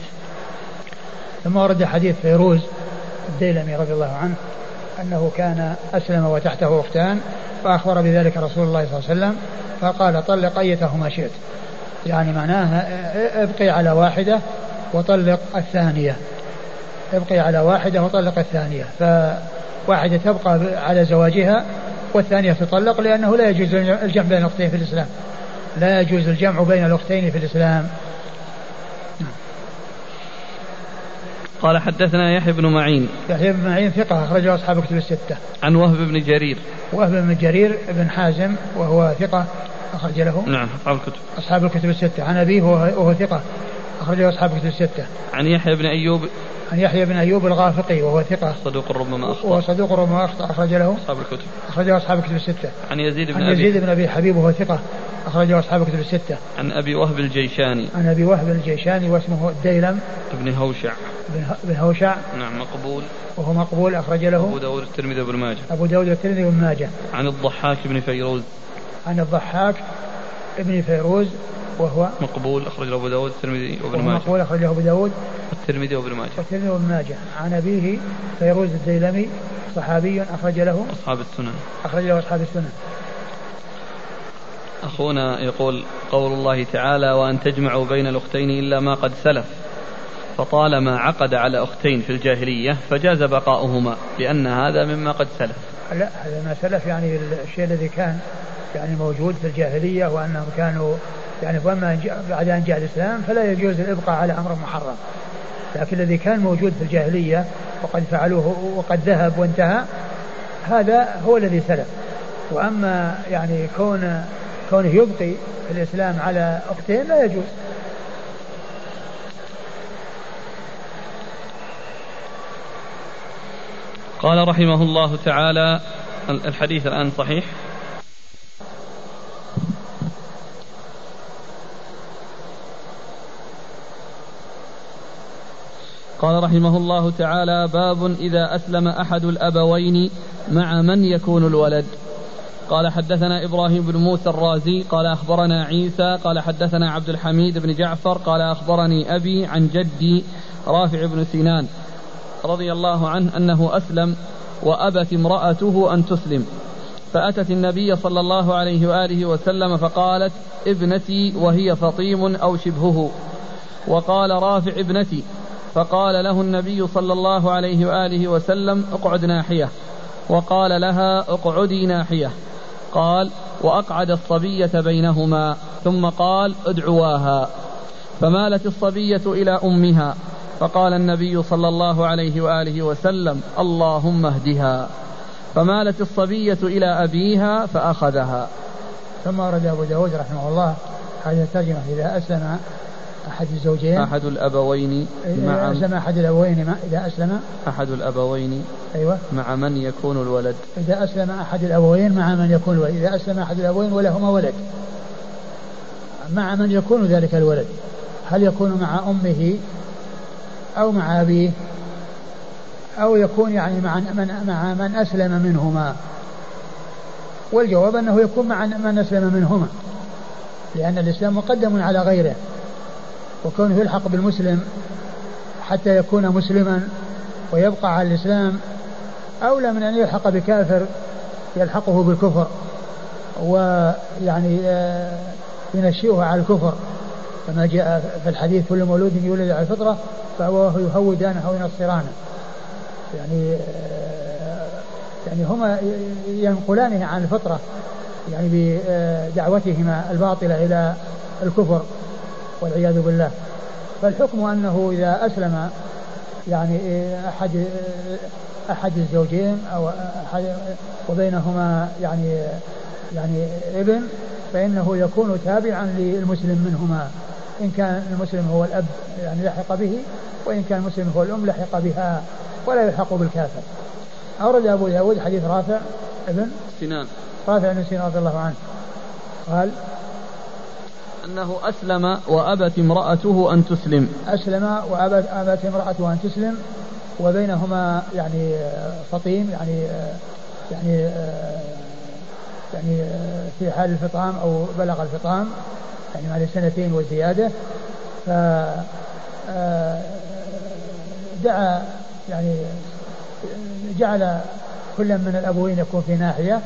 ثم ورد حديث فيروز الديلمي رضي الله عنه أنه كان أسلم وتحته أختان فأخبر بذلك رسول الله صلى الله عليه وسلم فقال طلق أيتهما شئت. يعني معناها ابقي على واحدة وطلق الثانية. ابقي على واحدة وطلق الثانية. فواحدة تبقى على زواجها والثانية تطلق لأنه لا يجوز الجمع بين الأختين في الإسلام. لا يجوز الجمع بين الأختين في الإسلام. قال حدثنا يحيى بن معين. يحيى بن معين ثقة أخرجه أصحاب كتب الستة. عن وهب بن جرير. وهب بن جرير بن حازم وهو ثقة أخرج له. نعم أصحاب الكتب. أصحاب الكتب الستة. عن أبيه وهو ثقة أخرجه أصحاب الكتب الستة. عن يحيى بن أيوب. عن يحيى بن أيوب الغافقي وهو ثقة صدوق ربما أخطأ. وهو صدوق ربما أخطأ أخرج له. أصحاب الكتب. أخرجه أصحاب الكتب الستة. عن يزيد بن عن يزيد بن أبي حبيب وهو ثقة أخرجه أصحاب الكتب الستة. عن أبي وهب الجيشاني. عن أبي وهب الجيشاني واسمه الديلم. ابن هوشع. بن هوشع. نعم مقبول. وهو مقبول أخرج له. أبو داود الترمذي وابن ماجه. أبو داود الترمذي وابن ماجه. عن الضحاك بن فيروز. عن الضحاك ابن فيروز وهو مقبول أخرج له أبو داود الترمذي وابن ماجه. مقبول أخرج له أبو داود الترمذي وابن ماجه. والترمذي وابن ماجه. عن أبيه فيروز الديلمي صحابي أخرج له. أصحاب السنن. أخرج له أصحاب السنن. أخونا يقول قول الله تعالى وأن تجمعوا بين الأختين إلا ما قد سلف فطالما عقد على أختين في الجاهلية فجاز بقاؤهما لأن هذا مما قد سلف. لا هذا ما سلف يعني الشيء الذي كان يعني موجود في الجاهلية وأنهم كانوا يعني فأما بعد أن جاء الإسلام فلا يجوز الإبقاء على أمر محرم. لكن الذي كان موجود في الجاهلية وقد فعلوه وقد ذهب وانتهى هذا هو الذي سلف. وأما يعني كون كونه يبقي الإسلام على أختين لا يجوز. قال رحمه الله تعالى الحديث الآن صحيح. قال رحمه الله تعالى باب إذا أسلم أحد الأبوين مع من يكون الولد. قال حدثنا إبراهيم بن موسى الرازي قال أخبرنا عيسى قال حدثنا عبد الحميد بن جعفر قال أخبرني أبي عن جدي رافع بن سنان رضي الله عنه أنه أسلم وأبت امرأته أن تسلم. فأتت النبي صلى الله عليه وآله وسلم فقالت ابنتي وهي فطيم أو شبهه. وقال رافع ابنتي فقال له النبي صلى الله عليه وآله وسلم اقعد ناحية. وقال لها اقعدي ناحية. قال وأقعد الصبية بينهما ثم قال ادعواها. فمالت الصبية إلى أمها فقال النبي صلى الله عليه وآله وسلم اللهم اهدها. فمالت الصبية إلى أبيها فأخذها. ثم ورد أبو داود رحمه الله هذه الترجمة إذا أسلم أحد الزوجين. أحد الأبوين مع أسلم أحد الأبوين إذا أسلم. أحد الأبوين أيوة. مع من يكون الولد. إذا أسلم أحد الأبوين مع من يكون الولد. إذا أسلم أحد الأبوين ولهما ولد. مع من يكون ذلك الولد. هل يكون مع أمه أو مع أبيه؟ أو يكون يعني مع من مع من أسلم منهما؟ والجواب أنه يكون مع من أسلم منهما. لأن الإسلام مقدم على غيره. وكونه يلحق بالمسلم حتى يكون مسلما ويبقى على الإسلام أولى من أن يلحق بكافر يلحقه بالكفر ويعني آه، ينشئه على الكفر. كما جاء في الحديث كل مولود يولد على الفطرة فأبواه يهودانه أو ينصرانه يعني آه، يعني هما ينقلانه عن الفطرة يعني بدعوتهما الباطلة إلى الكفر. والعياذ بالله. فالحكم أنه إذا أسلم يعني أحد أحد الزوجين أو أحد وبينهما يعني يعني ابن فإنه يكون تابعا للمسلم منهما. إن كان المسلم هو الأب يعني لحق به وإن كان المسلم هو الأم لحق بها ولا يلحق بالكافر. أورد أبو داود حديث رافع ابن سنان. رافع بن سنان رضي الله عنه. قال أنه أسلم وأبت امرأته أن تسلم. أسلم وأبت أبت امرأته أن تسلم وبينهما يعني فطيم يعني يعني يعني في حال الفطام أو بلغ الفطام يعني على سنتين وزيادة. ف دعا يعني جعل كل من الأبوين يكون في ناحية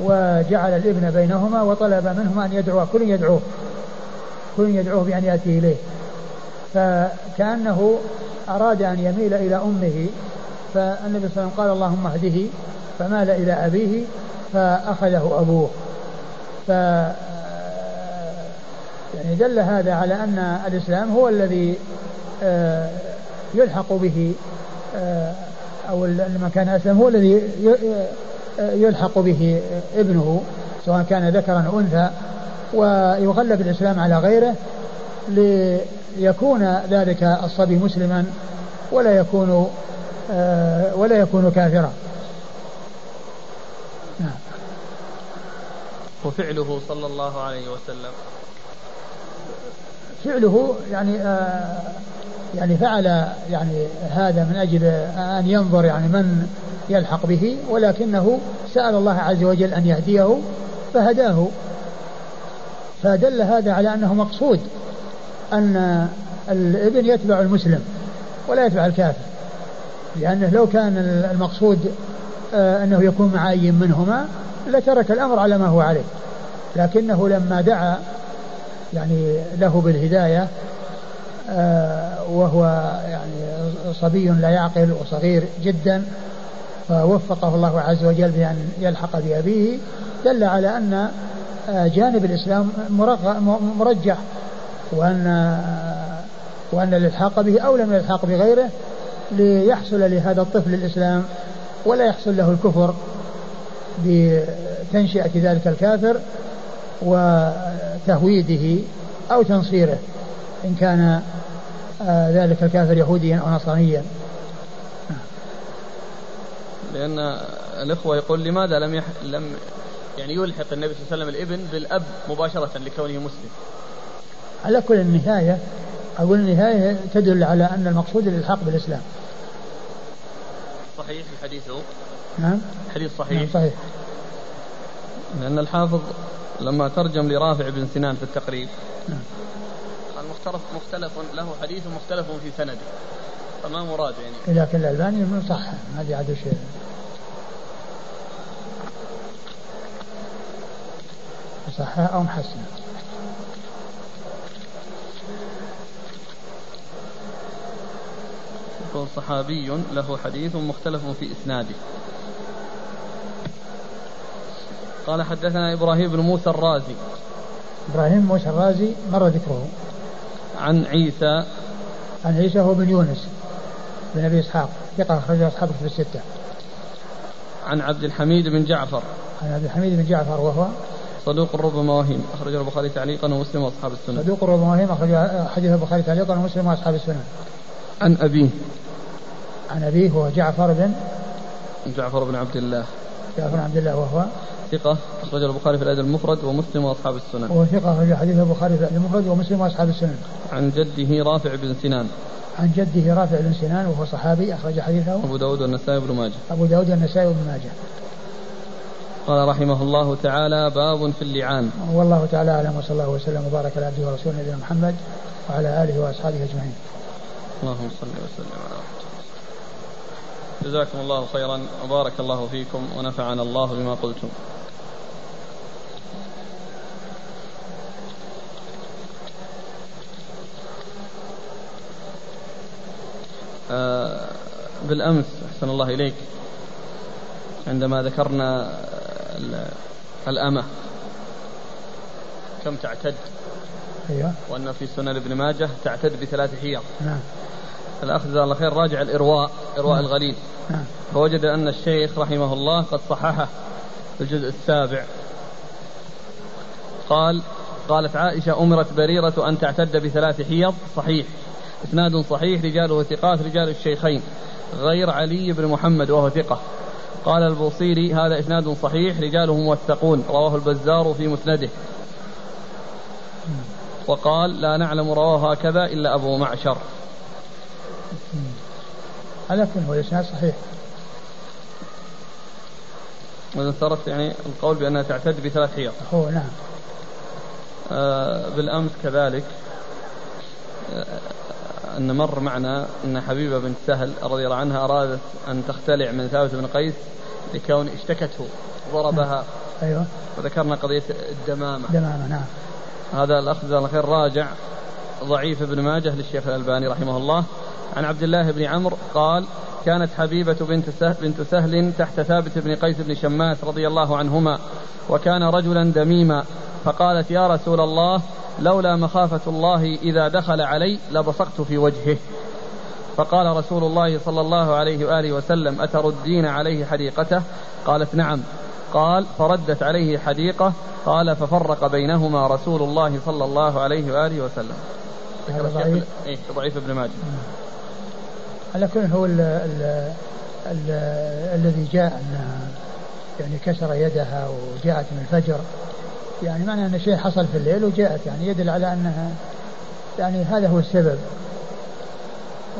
وجعل الابن بينهما وطلب منهما أن يدعوه كل يدعوه. كل يدعوه بأن يأتي إليه. فكأنه أراد أن يميل إلى أمه فالنبي صلى الله عليه وسلم قال اللهم اهده. فمال إلى أبيه فأخذه أبوه. ف يعني دل هذا على أن الإسلام هو الذي آه، يلحق به آه، أو من كان أسلم هو الذي يلحق به ابنه سواء كان ذكرا أو أنثى. ويغلب الإسلام على غيره ليكون ذلك الصبي مسلما ولا يكون آه، ولا يكون كافرا. نعم. وفعله صلى الله عليه وسلم. فعله يعني آه يعني فعل يعني هذا من أجل أن ينظر يعني من يلحق به ولكنه سأل الله عز وجل أن يهديه فهداه. فدل هذا على أنه مقصود أن الإبن يتبع المسلم ولا يتبع الكافر لأنه لو كان المقصود آه، أنه يكون مع اي منهما لترك الأمر على ما هو عليه. لكنه لما دعا يعني له بالهداية آه، وهو يعني صبي لا يعقل وصغير جدا فوفقه الله عز وجل بأن يلحق بأبيه دل على أن جانب الإسلام مرجح وأن وأن الإلحاق به أولى من الإلحاق بغيره ليحصل لهذا الطفل الإسلام ولا يحصل له الكفر بتنشئة ذلك الكافر وتهويده أو تنصيره إن كان آه، ذلك الكافر يهوديا أو نصرانيا. لأن الإخوة يقول لماذا لم يح... لم يعني يلحق النبي صلى الله عليه وسلم الابن بالأب مباشرة لكونه مسلم. على كل النهاية أقول النهاية تدل على أن المقصود الإلحاق بالإسلام. صحيح الحديث هو؟ نعم. حديث صحيح. نعم صحيح. لأن الحافظ لما ترجم لرافع بن سنان في التقريب نعم. مختلف مختلف له حديث مختلف في سنده. فما مراد يعني؟ لكن الألباني صح هذه عاد شيء. صح أو محسن يقول صحابي له حديث مختلف في إسناده. قال حدثنا إبراهيم بن موسى الرازي. إبراهيم موسى الرازي مر ذكره. عن عيسى. عن عيسى هو بن يونس بن أبي إسحاق ثقة أخرجه أصحاب في الستة. عن عبد الحميد بن جعفر. عن عبد الحميد بن جعفر وهو صدوق ربما وهم أخرجه البخاري تعليقا ومسلم وأصحاب السنن صدوق ربما وهم أخرج حديث البخاري تعليقا ومسلم وأصحاب السنن عن أبيه. عن أبيه هو جعفر بن جعفر بن عبد الله. جعفر بن عبد الله وهو ثقة. أخرج البخاري في الأدب المفرد ومسلم وأصحاب السنن وهو ثقة أخرج حديث البخاري في الأدب المفرد ومسلم وأصحاب السنن عن جده رافع بن سنان. عن جده رافع بن سنان وهو صحابي أخرج حديثه. أبو داود والنسائي وابن ماجه. أبو داود والنسائي وابن ماجه. قال رحمه الله تعالى باب في اللعان. والله تعالى أعلم وصلى الله وسلم وبارك على عبده ورسوله نبينا محمد وعلى آله وأصحابه أجمعين. اللهم صل وسلم على محمد جزاكم الله خيرا وبارك الله فيكم ونفعنا الله بما قلتم. آه، بالأمس أحسن الله إليك عندما ذكرنا الأمة. كم تعتد؟ أيوة. وأن في سنن ابن ماجه تعتد بثلاث حيض. نعم. الأخ جزاه الله خير راجع الإرواء إرواء نعم. الغليل. نعم. فوجد أن الشيخ رحمه الله قد صححه في الجزء السابع. قال قالت عائشة أمرت بريرة أن تعتد بثلاث حيض. صحيح. إسناد صحيح. رجاله ثقات رجال الشيخين غير علي بن محمد وهو ثقة. قال البوصيري هذا إسناد صحيح رجاله موثقون رواه البزار في مسنده. وقال لا نعلم رواه هكذا إلا أبو معشر. على كل هو الإسناد صحيح. وإذا صارت يعني القول بأنها تعتد بثلاث حيض. هو نعم. آه بالأمس كذلك آه أن مر معنا أن حبيبة بنت سهل رضي الله عنها أرادت أن تختلع من ثابت بن قيس لكون اشتكته ضربها. أيوة. وذكرنا قضية الدمامة. دمامة نعم. هذا الأخ جزاه الله خير راجع ضعيف ابن ماجه للشيخ الألباني رحمه الله. عن عبد الله بن عمرو قال كانت حبيبة بنت سهل, بنت سهل تحت ثابت بن قيس بن شماس رضي الله عنهما وكان رجلا دميما فقالت يا رسول الله لولا مخافة الله إذا دخل علي لبصقت في وجهه. فقال رسول الله صلى الله عليه وآله وسلم أتردين عليه حديقته؟ قالت نعم. قال فردت عليه حديقة. قال ففرق بينهما رسول الله صلى الله عليه وآله وسلم. هذا ضعيف. إيه ضعيف ابن ماجه. على كل هو ال ال ال الذي جاء أنها يعني كسر يدها وجاءت من الفجر. يعني معنى أن شيء حصل في الليل وجاءت يعني يدل على أنها يعني هذا هو السبب.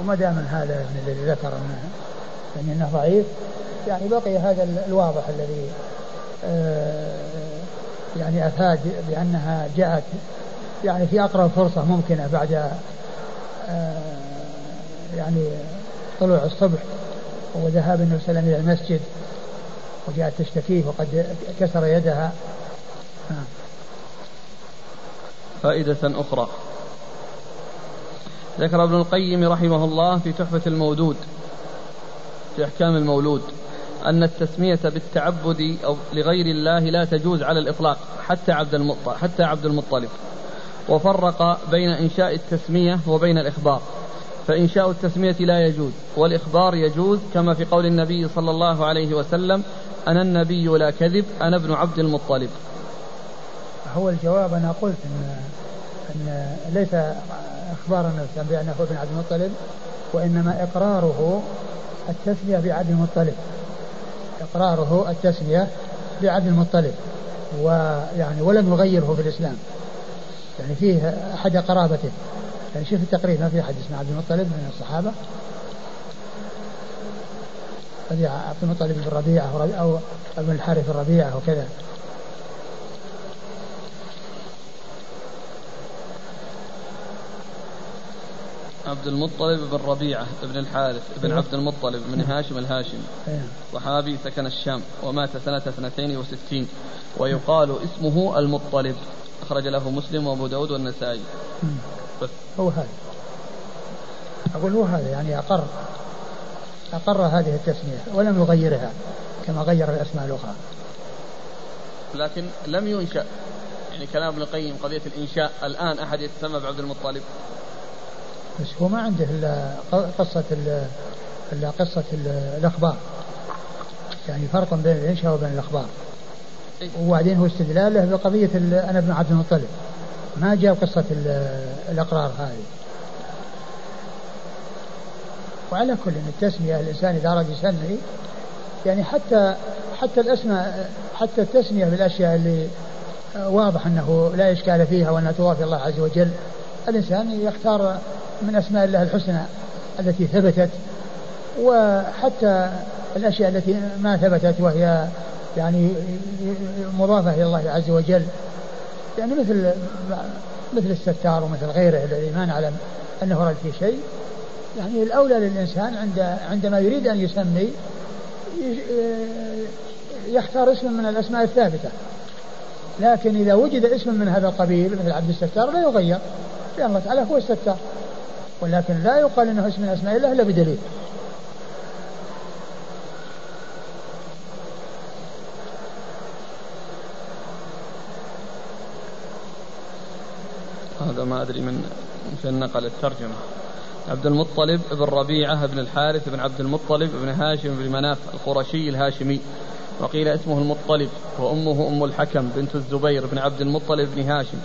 وما دام هذا يعني الذي ذكر أنه يعني أنه ضعيف يعني بقي هذا الواضح الذي آه يعني أفاد بأنها جاءت يعني في أقرب فرصة ممكنة بعد آه يعني طلوع الصبح. وذهاب النبي صلى الله عليه وسلم إلى المسجد وجاءت تشتكيه وقد كسر يدها. فائدة أخرى. ذكر ابن القيم رحمه الله في تحفة المودود في أحكام المولود أن التسمية بالتعبد أو لغير الله لا تجوز على الإطلاق حتى عبد المطلب حتى عبد المطلب. وفرق بين إنشاء التسمية وبين الإخبار. فإنشاء التسمية لا يجوز والإخبار يجوز كما في قول النبي صلى الله عليه وسلم أنا النبي لا كذب أنا ابن عبد المطلب. هو الجواب أنا قلت أن, أن ليس إخبار النبي بأنه ابن عبد المطلب وإنما إقراره التسمية بعبد المطلب. إقراره التسمية بعبد المطلب ويعني ولم يغيره في الإسلام. يعني فيه أحد قرابته. يعني شوف التقريب ما في أحد اسمه عبد المطلب من الصحابة. عبد المطلب بن ربيعة أو ابن الحارث الربيعة وكذا عبد المطلب بن ربيعة بن الحارث بن عبد المطلب بن هاشم الهاشمي. صحابي سكن الشام ومات سنة 62 ويقال اسمه المطلب. أخرج له مسلم وأبو داود والنسائي. بس هو هذا. أقول هو هذا يعني أقر أقر هذه التسمية ولم يغيرها كما غير الأسماء الأخرى. لكن لم ينشأ. يعني كلام ابن القيم قضية الإنشاء الآن أحد يتسمى بعبد المطلب. بس هو ما عنده إلا قصة إلا قصة الأخبار. يعني فرق بين الإنشاء وبين الأخبار. وبعدين هو استدلاله بقضية أنا ابن عبد المطلب. ما جاب قصة الأقرار هذه. وعلى كل التسمية الإنسان إذا أراد يسمي يعني حتى حتى الأسماء حتى التسمية بالأشياء اللي واضح أنه لا إشكال فيها وأنها توافي الله عز وجل الإنسان يختار من أسماء الله الحسنى التي ثبتت وحتى الأشياء التي ما ثبتت وهي يعني مضافة إلى الله عز وجل. يعني مثل مثل الستار ومثل غيره الذي ما نعلم أنه رد في شيء. يعني الأولى للإنسان عند عندما يريد أن يسمي يختار اسما من الأسماء الثابتة. لكن إذا وجد اسم من هذا القبيل مثل عبد الستار لا يغير لأن الله تعالى هو الستار. ولكن لا يقال إنه اسم من أسماء الله إلا بدليل. هذا ما أدري من فين نقل الترجمة. عبد المطلب بن ربيعة بن الحارث بن عبد المطلب بن هاشم بن مناف القرشي الهاشمي. وقيل اسمه المطلب وأمه أم الحكم بنت الزبير بن عبد المطلب بن هاشم.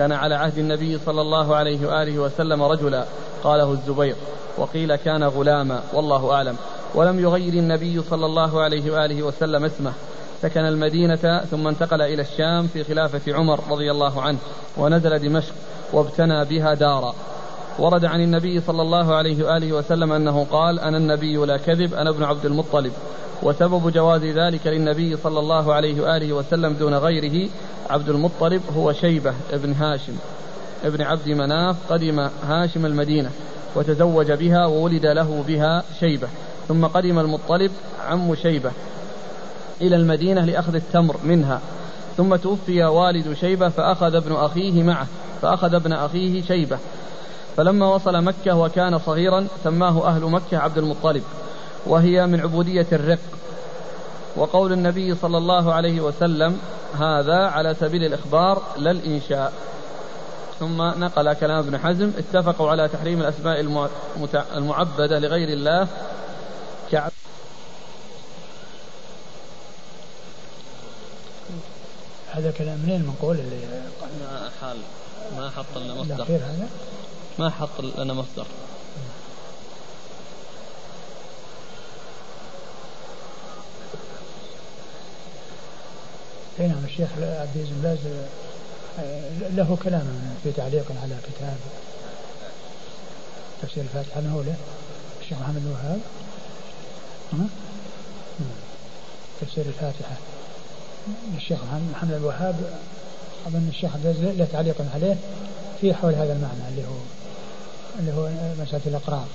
كان على عهد النبي صلى الله عليه وآله وسلم رجلا قاله الزبير وقيل كان غلاما والله أعلم. ولم يغير النبي صلى الله عليه وآله وسلم اسمه. سكن المدينة ثم انتقل إلى الشام في خلافة عمر رضي الله عنه ونزل دمشق وابتنى بها دارا. ورد عن النبي صلى الله عليه وآله وسلم أنه قال أنا النبي لا كذب أنا ابن عبد المطلب. وسبب جواز ذلك للنبي صلى الله عليه وآله وسلم دون غيره عبد المطلب هو شيبة ابن هاشم. ابن عبد مناف قدم هاشم المدينة وتزوج بها وولد له بها شيبة. ثم قدم المطلب عم شيبة إلى المدينة لأخذ التمر منها. ثم توفي والد شيبة فأخذ ابن أخيه معه فأخذ ابن أخيه شيبة. فلما وصل مكة وكان صغيرا سماه أهل مكة عبد المطلب وهي من عبودية الرق. وقول النبي صلى الله عليه وسلم هذا على سبيل الإخبار لا الإنشاء ثم نقل كلام ابن حزم اتفقوا على تحريم الأسماء المعبدة لغير الله. كعب هذا كلام منين منقول اللي ما حال ما حط لنا مصدر الأخير هذا؟ ما حط لنا مصدر. أي نعم الشيخ عبد العزيز باز آه، له كلام في تعليق على كتاب تفسير الفاتحة من هو له؟ الشيخ محمد الوهاب؟ تفسير الفاتحة. الشيخ محمد الوهاب أظن الشيخ عبد العزيز له تعليق عليه في حول هذا المعنى اللي هو اللي هو مسألة الإقرار.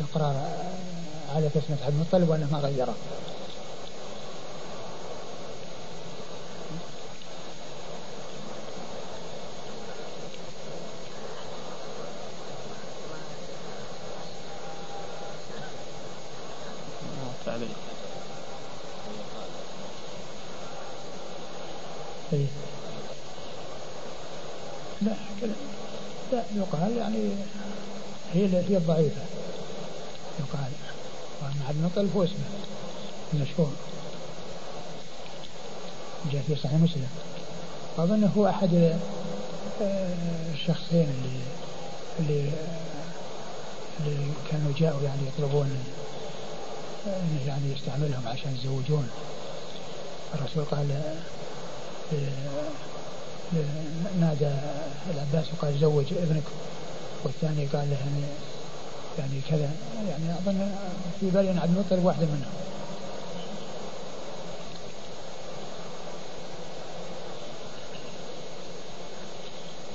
الإقرار على تسمية عبد المطلب وأنه ما غيره إيه. لا لا يقال يعني هي الضعيفة. يقال. وأن عبد المطلب هو اسمه المشهور. جاء في صحيح مسلم. وأظن هو أحد آه، الشخصين اللي اللي اللي كانوا جاءوا يعني يطلبون إنه يعني يستعملهم عشان يزوجون الرسول قال نادى العباس وقال زوج ابنك. والثاني قال له يعني يعني كذا يعني أظن في بالي أن عبد المطلب واحد منهم.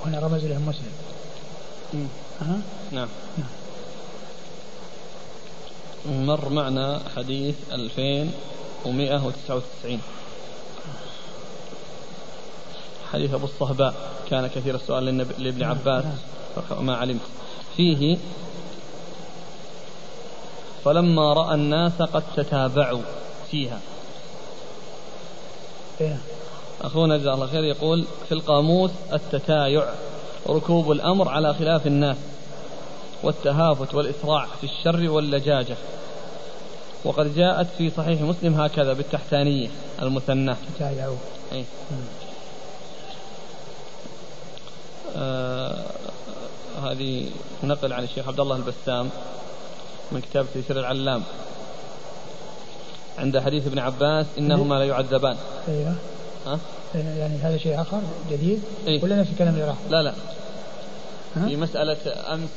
وهنا رمز لهم مسلم. ها؟ نعم. نعم. مر معنا حديث 2199 حديث أبو الصهباء. كان كثير السؤال لابن نعم، عباس. ما علمت. فيه فلما رأى الناس قد تتابعوا فيها. أخونا جزاه الله خير يقول في القاموس التتايع ركوب الأمر على خلاف الناس والتهافت والإسراع في الشر واللجاجة. وقد جاءت في صحيح مسلم هكذا بالتحتانية المثنى. أي. آه هذه نقل عن الشيخ عبد الله البسام من كتاب تيسير العلام. عند حديث ابن عباس إنهما لا يعذبان. أيوه. ها؟ يعني هذا شيء آخر جديد؟ إيه؟ ولا نفس الكلام اللي راح؟ لا لا. في مسألة أمس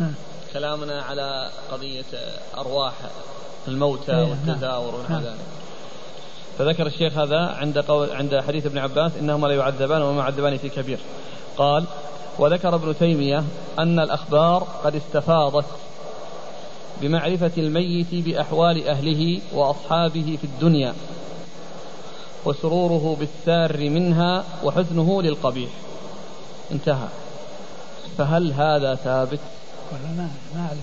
ها؟ كلامنا على قضية أرواح الموتى أيه والتزاور ونحو ذلك. فذكر الشيخ هذا عند قول عند حديث ابن عباس إنهما لا يعذبان وما يعذبان في كبير. قال وذكر ابن تيمية أن الأخبار قد استفاضت بمعرفة الميت بأحوال أهله وأصحابه في الدنيا وسروره بالسار منها وحزنه للقبيح انتهى فهل هذا ثابت؟ والله ما ما أعلم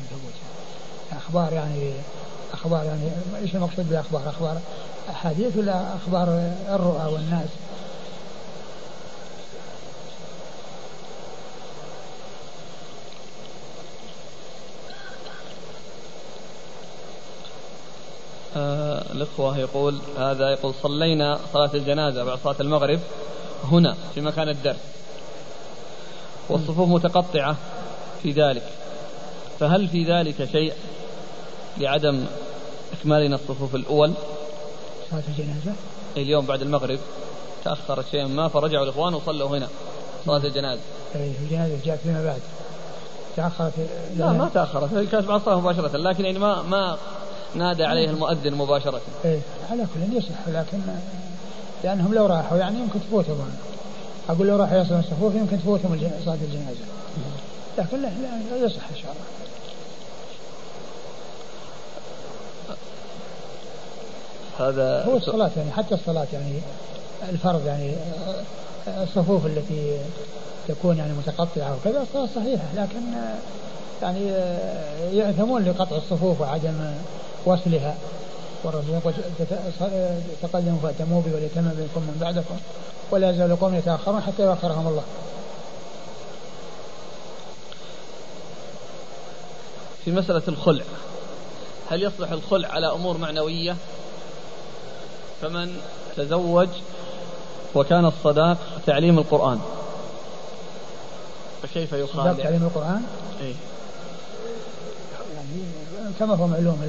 أخبار يعني أخبار يعني إيش المقصود بأخبار؟ أخبار أحاديث ولا أخبار الرؤى والناس؟ آه الإخوة يقول هذا يقول صلينا صلاة الجنازة بعد صلاة المغرب هنا في مكان الدرس. والصفوف متقطعة في ذلك. فهل في ذلك شيء لعدم إكمالنا الصفوف الأول؟ صلاة الجنازة؟ اليوم بعد المغرب تأخرت شيئا ما فرجعوا الإخوان وصلوا هنا صلاة الجنازة. أي الجنازة جاءت فيما بعد. تأخرت لا ما تأخرت كانت بعد الصلاة مباشرة لكن يعني ما ما نادى عليه المؤذن مباشرة. إيه على كل يصح لكن لأنهم لو راحوا يعني يمكن تفوتهم. أقول لو راحوا يصلون الصفوف يمكن تفوتهم صلاة الجنازة. لكن لا, لا يصح إن شاء الله. هذا هو الصلاة يعني حتى الصلاة يعني الفرض يعني الصفوف التي تكون يعني متقطعة وكذا الصلاة صحيحة لكن يعني يأثمون لقطع الصفوف وعدم وصلها والرسول يقول تقدموا فأتموا بي وليتم بكم من بعدكم. ولا يزال قوم يتأخرون حتى يؤخرهم الله. في مسألة الخلع هل يصلح الخلع على أمور معنوية؟ فمن تزوج وكان الصداق تعليم القرآن فكيف يخالع تعليم القرآن؟ إيه؟ كما هو معلوم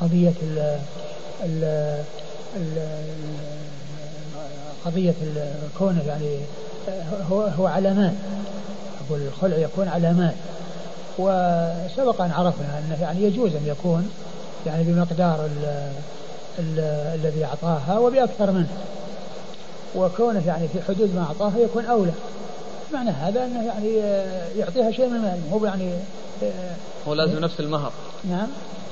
قضية قضية كونه يعني هو هو علامات أقول الخلع يكون علامات وسبق أن عرفنا أنه يعني يجوز أن يكون يعني بمقدار الذي أعطاها وبأكثر منه. وكونه يعني في حدود ما أعطاها يكون أولى. معنى هذا أنه يعني يعطيها شيء من المال هو يعني هو لازم نفس المهر. نعم.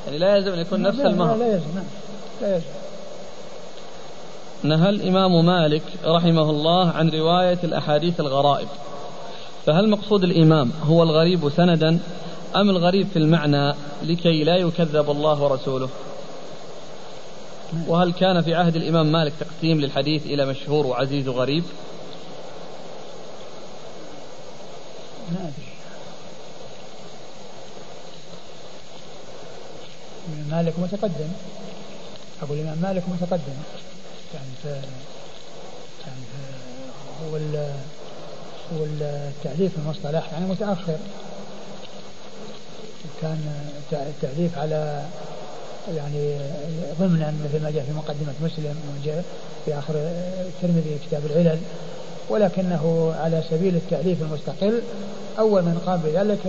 يعني لا يلزم أن يكون نفس لا المهر. لا, لا يلزم نعم. لا يلزم. نهى الإمام مالك رحمه الله عن رواية الأحاديث الغرائب. فهل مقصود الإمام هو الغريب سندا أم الغريب في المعنى لكي لا يكذب الله ورسوله؟ وهل كان في عهد الإمام مالك تقسيم للحديث إلى مشهور وعزيز وغريب؟ ما أدري مالك متقدم. أقول الإمام مالك متقدم. يعني ف يعني ف هو هو التعليف المصطلح يعني متأخر. كان التعليف على يعني ضمنا مثل ما جاء في مقدمة مسلم وجاء في آخر الترمذي كتاب العلل ولكنه على سبيل التأليف المستقل أول من قام بذلك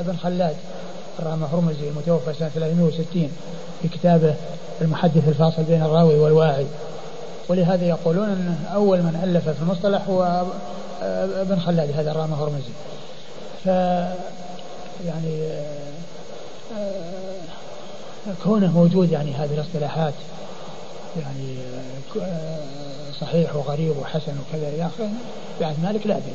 أبن خلاد الرامة هرمزي المتوفى سنة 360 في كتابه المحدث الفاصل بين الراوي والواعي. ولهذا يقولون أن أول من ألف في المصطلح هو أبن خلاد هذا الرامة هرمزي ف يعني كونه موجود يعني هذه الاصطلاحات يعني صحيح وغريب وحسن وكذا يا أخي يعني مالك لا أدري.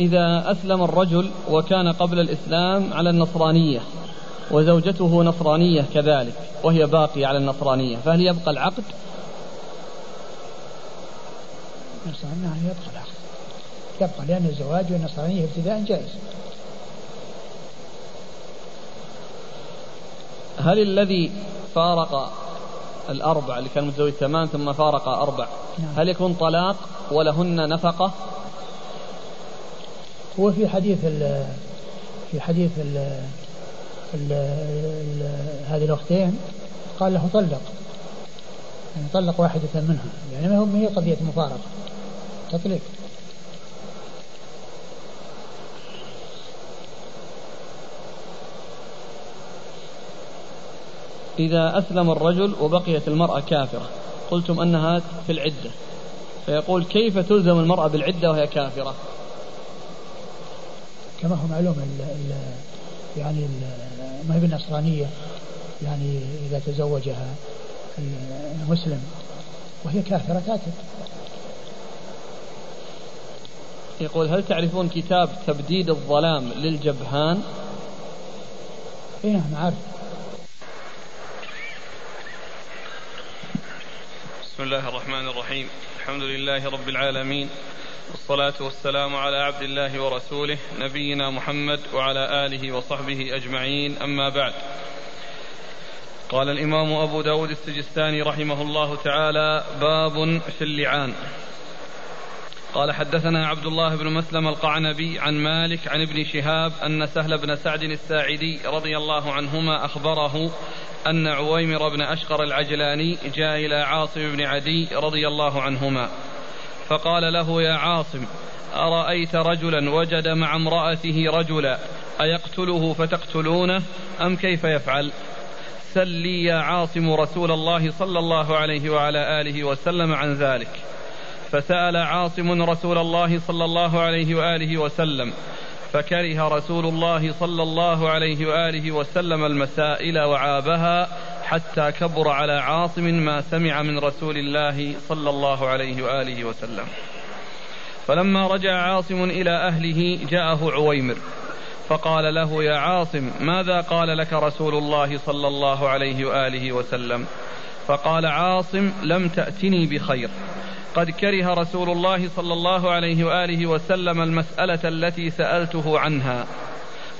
إذا أسلم الرجل وكان قبل الإسلام على النصرانية وزوجته نصرانية كذلك وهي باقية على النصرانية فهل يبقى العقد؟ نعم يبقى العقد يبقى لأن الزواج والنصرانية ابتداء جائز هل الذي فارق الأربع اللي كان متزوج ثمان ثم فارق أربع نعم. هل يكون طلاق ولهن نفقة هو في حديث ال في حديث ال ال هذه الأختين قال له طلق. يعني طلق واحدة منها. يعني ما هي قضية مفارقة. تطليق. إذا أسلم الرجل وبقيت المرأة كافرة قلتم أنها في العدة. فيقول كيف تلزم المرأة بالعدة وهي كافرة؟ كما هو معلوم ال ال يعني ما هي بالنصرانية يعني إذا تزوجها المسلم وهي كافرة تاتب يقول هل تعرفون كتاب تبديد الظلام للجبهان؟ اي نعم عارف. بسم الله الرحمن الرحيم. الحمد لله رب العالمين. والصلاة والسلام على عبد الله ورسوله نبينا محمد وعلى آله وصحبه أجمعين. أما بعد قال الإمام أبو داود السجستاني رحمه الله تعالى باب في اللعان. قال حدثنا عبد الله بن مسلم القعنبي عن مالك عن ابن شهاب أن سهل بن سعد الساعدي رضي الله عنهما أخبره أن عويمر بن أشقر العجلاني جاء إلى عاصم بن عدي رضي الله عنهما. فقال له يا عاصم أرأيت رجلا وجد مع امرأته رجلا أيقتله فتقتلونه أم كيف يفعل؟ سل لي يا عاصم رسول الله صلى الله عليه وعلى آله وسلم عن ذلك. فسأل عاصم رسول الله صلى الله عليه وآله وسلم فكره رسول الله صلى الله عليه وآله وسلم المسائل وعابها حتى كبر على عاصم ما سمع من رسول الله صلى الله عليه وآله وسلم. فلما رجع عاصم إلى أهله جاءه عويمر فقال له يا عاصم ماذا قال لك رسول الله صلى الله عليه وآله وسلم؟ فقال عاصم لم تأتني بخير. قد كره رسول الله صلى الله عليه وآله وسلم المسألة التي سألته عنها.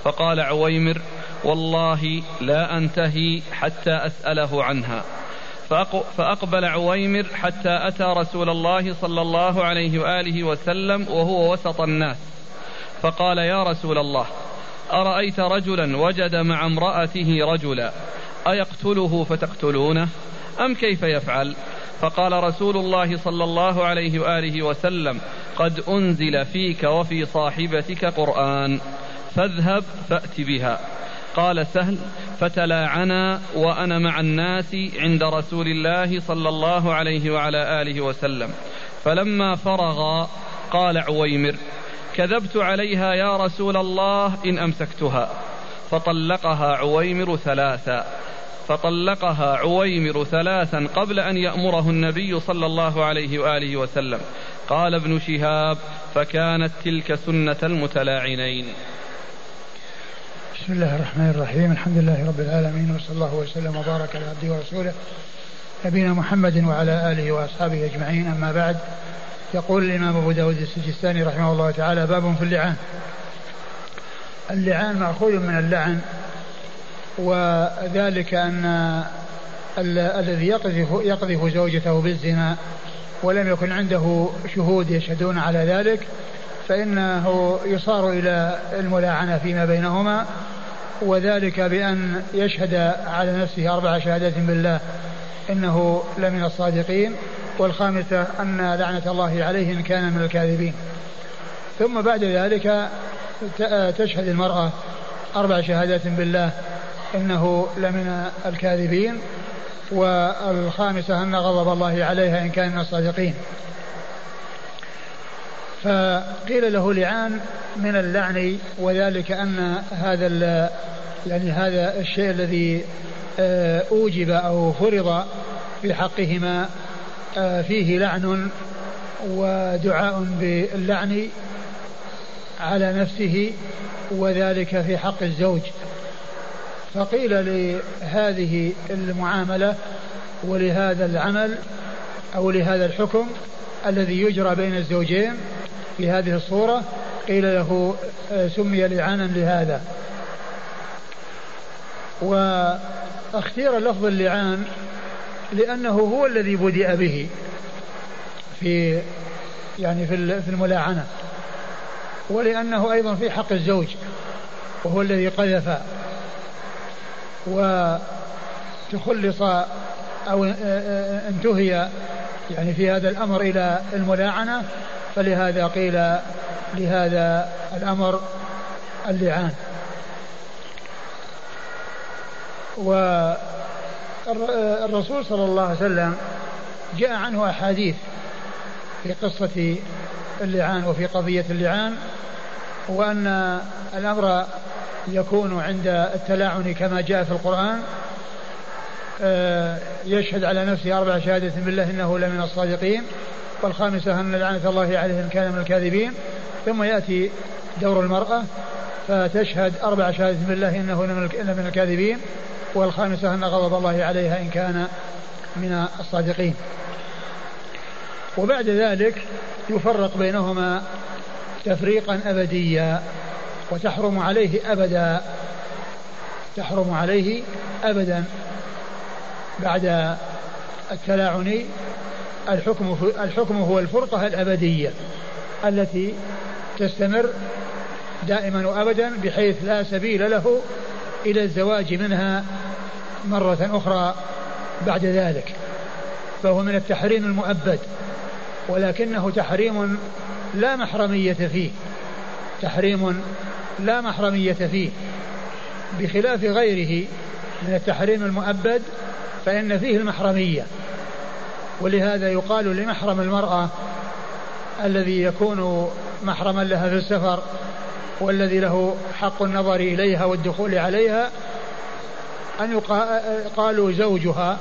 فقال عويمر والله لا أنتهي حتى أسأله عنها. فأقبل عويمر حتى أتى رسول الله صلى الله عليه وآله وسلم وهو وسط الناس. فقال يا رسول الله أرأيت رجلا وجد مع امرأته رجلا أيقتله فتقتلونه؟ أم كيف يفعل؟ فقال رسول الله صلى الله عليه وآله وسلم قد أنزل فيك وفي صاحبتك قرآن فاذهب فأت بها. قال سهل فتلاعنا وأنا مع الناس عند رسول الله صلى الله عليه وعلى آله وسلم. فلما فرغا قال عويمر كذبت عليها يا رسول الله إن أمسكتها. فطلقها عويمر ثلاثا فطلقها عويمر ثلاثا قبل أن يأمره النبي صلى الله عليه وآله وسلم. قال ابن شهاب فكانت تلك سنة المتلاعنين. بسم الله الرحمن الرحيم. الحمد لله رب العالمين وصلى الله وسلم وبارك على عبده ورسوله نبينا محمد وعلى آله وأصحابه أجمعين. أما بعد يقول الإمام أبو داود السجستاني رحمه الله تعالى باب في اللعان. اللعان مأخوذ من اللعن وذلك أن الذي يقذف يقذف زوجته بالزنا ولم يكن عنده شهود يشهدون على ذلك فإنه يصار إلى الملاعنة فيما بينهما وذلك بأن يشهد على نفسه أربع شهادات بالله إنه لمن الصادقين والخامسة أن لعنة الله عليه إن كان من الكاذبين. ثم بعد ذلك تشهد المرأة أربع شهادات بالله إنه لمن الكاذبين والخامسة أن غضب الله عليها إن كان من الصادقين. فقيل له لعان من اللعن وذلك أن هذا يعني هذا الشيء الذي آه، أوجب أو فرض في حقهما آه، فيه لعن ودعاء باللعن على نفسه وذلك في حق الزوج. فقيل لهذه المعاملة ولهذا العمل أو لهذا الحكم الذي يجرى بين الزوجين في هذه الصورة قيل له آه، سمي لعانا لهذا. وأختير لفظ اللعان لأنه هو الذي بدأ به في يعني في الملاعنة ولأنه أيضا في حق الزوج وهو الذي قذف وتخلص أو انتهي يعني في هذا الأمر إلى الملاعنة فلهذا قيل لهذا الأمر اللعان. والرسول صلى الله عليه وسلم جاء عنه أحاديث في قصة اللعان وفي قضية اللعان وأن الأمر يكون عند التلاعن كما جاء في القرآن آه، يشهد على نفسه أربع شهادة بالله إنه لمن الصادقين والخامسة أن لعنة الله عليه إن كان من الكاذبين ثم يأتي دور المرأة فتشهد أربع شهادة بالله إنه لمن الكاذبين والخامسة أن غضب الله عليها إن كان من الصادقين. وبعد ذلك يفرق بينهما تفريقا أبديا. وتحرم عليه أبدا تحرم عليه أبدا بعد التلاعن. الحكم الحكم هو الفرقة الأبدية التي تستمر دائما وأبدا بحيث لا سبيل له إلى الزواج منها مرة أخرى بعد ذلك. فهو من التحريم المؤبد ولكنه تحريم لا محرمية فيه تحريم لا محرمية فيه. بخلاف غيره من التحريم المؤبد فإن فيه المحرمية. ولهذا يقال لمحرم المرأة الذي يكون محرما لها في السفر والذي له حق النظر إليها والدخول عليها أن قالوا زوجها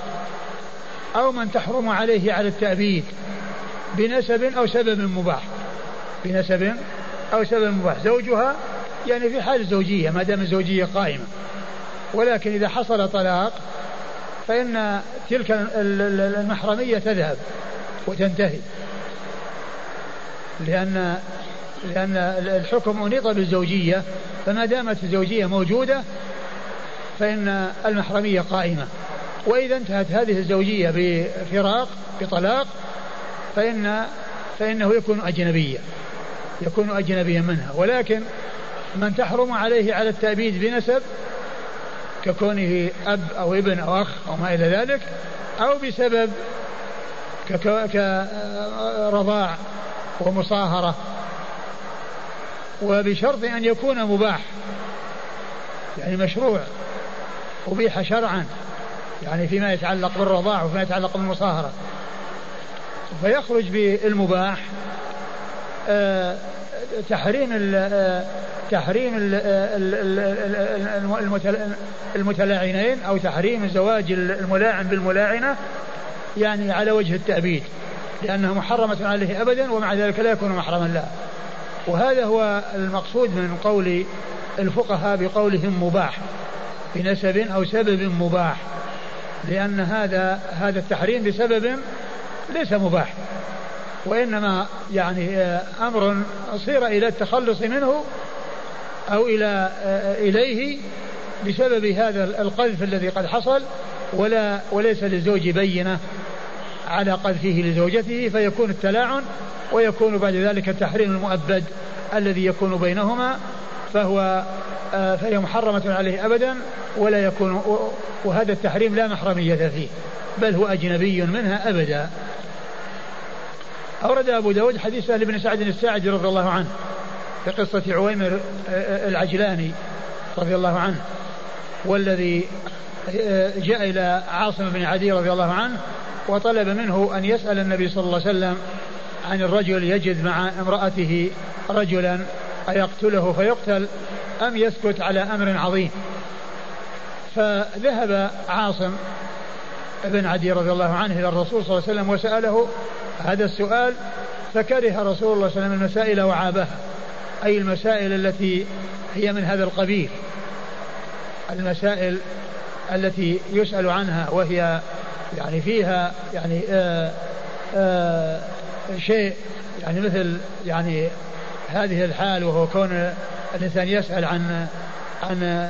أو من تحرم عليه على التأبيد بنسب أو سبب مباح. بنسب أو سبب مباح. زوجها يعني في حال الزوجية ما دام الزوجية قائمة. ولكن إذا حصل طلاق فإن تلك المحرمية تذهب وتنتهي. لأن لأن الحكم أنيط بالزوجية فما دامت الزوجية موجودة فإن المحرمية قائمة. وإذا انتهت هذه الزوجية بفراق بطلاق فإن فإنه يكون أجنبيا يكون أجنبيا منها. ولكن من تحرم عليه على التأبيد بنسب ككونه أب أو ابن أو أخ أو ما إلى ذلك أو بسبب كرضاع ومصاهرة وبشرط أن يكون مباح يعني مشروع أبيح شرعا يعني فيما يتعلق بالرضاع وفيما يتعلق بالمصاهرة. فيخرج بالمباح آه، تحريم ال تحريم المتلاعنين أو تحريم زواج الملاعن بالملاعنة يعني على وجه التأبيد لأنها محرمة عليه أبدا ومع ذلك لا يكون محرما له. وهذا هو المقصود من قول الفقهاء بقولهم مباح بنسب أو سبب مباح لأن هذا هذا التحريم بسبب ليس مباح. وإنما يعني آه، أمر صير إلى التخلص منه أو إلى آه، إليه بسبب هذا القذف الذي قد حصل ولا وليس للزوج بينة على قذفه لزوجته فيكون التلاعن ويكون بعد ذلك التحريم المؤبد الذي يكون بينهما فهو آه، فهي محرمة عليه أبدا ولا يكون وهذا التحريم لا محرمية فيه بل هو أجنبي منها أبدا. أورد أبو داود حديث سهل بن سعد الساعدي رضي الله عنه في قصة عويمر العجلاني رضي الله عنه والذي آه، جاء إلى عاصم بن عدي رضي الله عنه وطلب منه أن يسأل النبي صلى الله عليه وسلم عن الرجل يجد مع امرأته رجلا أيقتله فيقتل أم يسكت على أمر عظيم. فذهب عاصم بن عدي رضي الله عنه إلى الرسول صلى الله عليه وسلم وسأله هذا السؤال فكره رسول الله صلى الله عليه وسلم المسائل وعابها أي المسائل التي هي من هذا القبيل؟ المسائل التي يسأل عنها وهي يعني فيها يعني آآ آه، آآ شيء يعني مثل يعني هذه الحال وهو كون الإنسان يسأل عن عن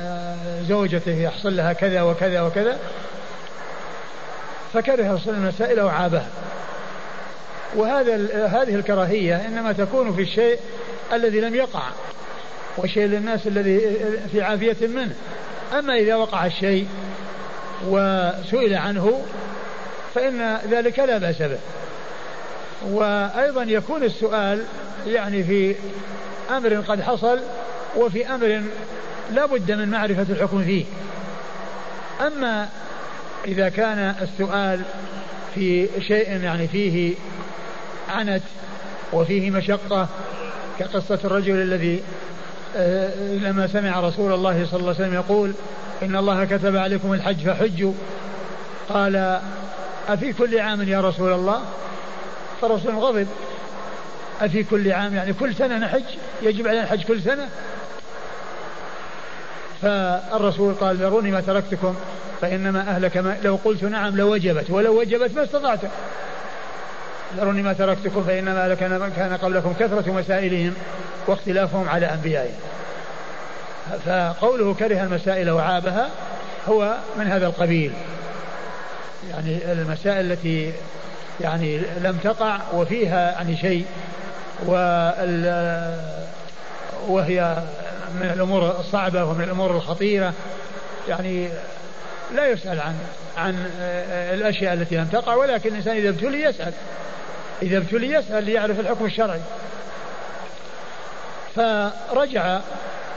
زوجته يحصل لها كذا وكذا وكذا فكره صلى المسائل وعابها وهذا هذه الكراهية إنما تكون في الشيء الذي لم يقع وشيء للناس الذي في عافية منه. أما إذا وقع الشيء وسئل عنه فإن ذلك لا بأس به. وأيضا يكون السؤال يعني في أمر قد حصل وفي أمر لا بد من معرفة الحكم فيه. أما إذا كان السؤال في شيء يعني فيه عنت وفيه مشقة كقصة الرجل الذي آه، لما سمع رسول الله صلى الله عليه وسلم يقول إن الله كتب عليكم الحج فحجوا قال أفي كل عام يا رسول الله؟ فالرسول غضب. أفي كل عام يعني كل سنة نحج؟ يجب علينا الحج كل سنة؟ فالرسول قال ذروني ما تركتكم فإنما أهلك ما لو قلت نعم لوجبت ولو وجبت ما استطعت. ذروني ما تركتكم فإنما أهلك كان قبلكم كثرة مسائلهم واختلافهم على أنبيائهم. فقوله كره المسائل وعابها هو من هذا القبيل. يعني المسائل التي يعني لم تقع وفيها يعني شيء وهي من الأمور الصعبة ومن الأمور الخطيرة. يعني لا يسأل عن عن الأشياء التي لم تقع ولكن الإنسان إذا ابتلي يسأل. إذا ابتلي يسأل ليعرف الحكم الشرعي. فرجع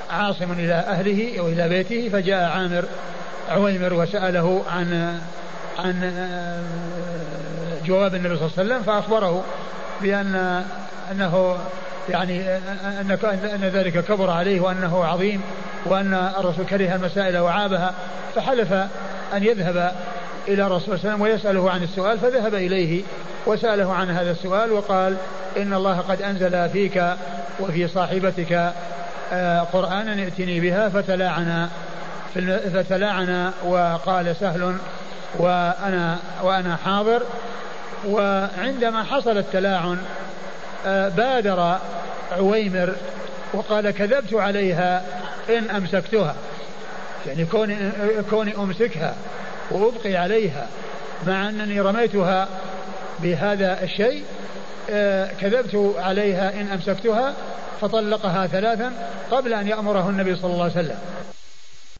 عاصم إلى أهله وإلى بيته فجاء عامر عويمر وسأله عن عن جواب النبي صلى الله عليه وسلم فأخبره بان أنه يعني أن أن ذلك كبر عليه وأنه عظيم وأن الرسول كره المسائل وعابها فحلف أن يذهب إلى الرسول صلى الله عليه وسلم ويسأله عن السؤال فذهب إليه وسأله عن هذا السؤال وقال إن الله قد أنزل فيك وفي صاحبتك آه، قرآنا ائتني بها فتلاعنا فتلاعنا وقال سهل وأنا وأنا حاضر وعندما حصل التلاعن بادر عويمر وقال كذبت عليها إن أمسكتها. يعني كوني, كوني أمسكها وأبقي عليها مع أنني رميتها بهذا الشيء آه، كذبت عليها إن أمسكتها فطلقها ثلاثا قبل أن يأمره النبي صلى الله عليه وسلم.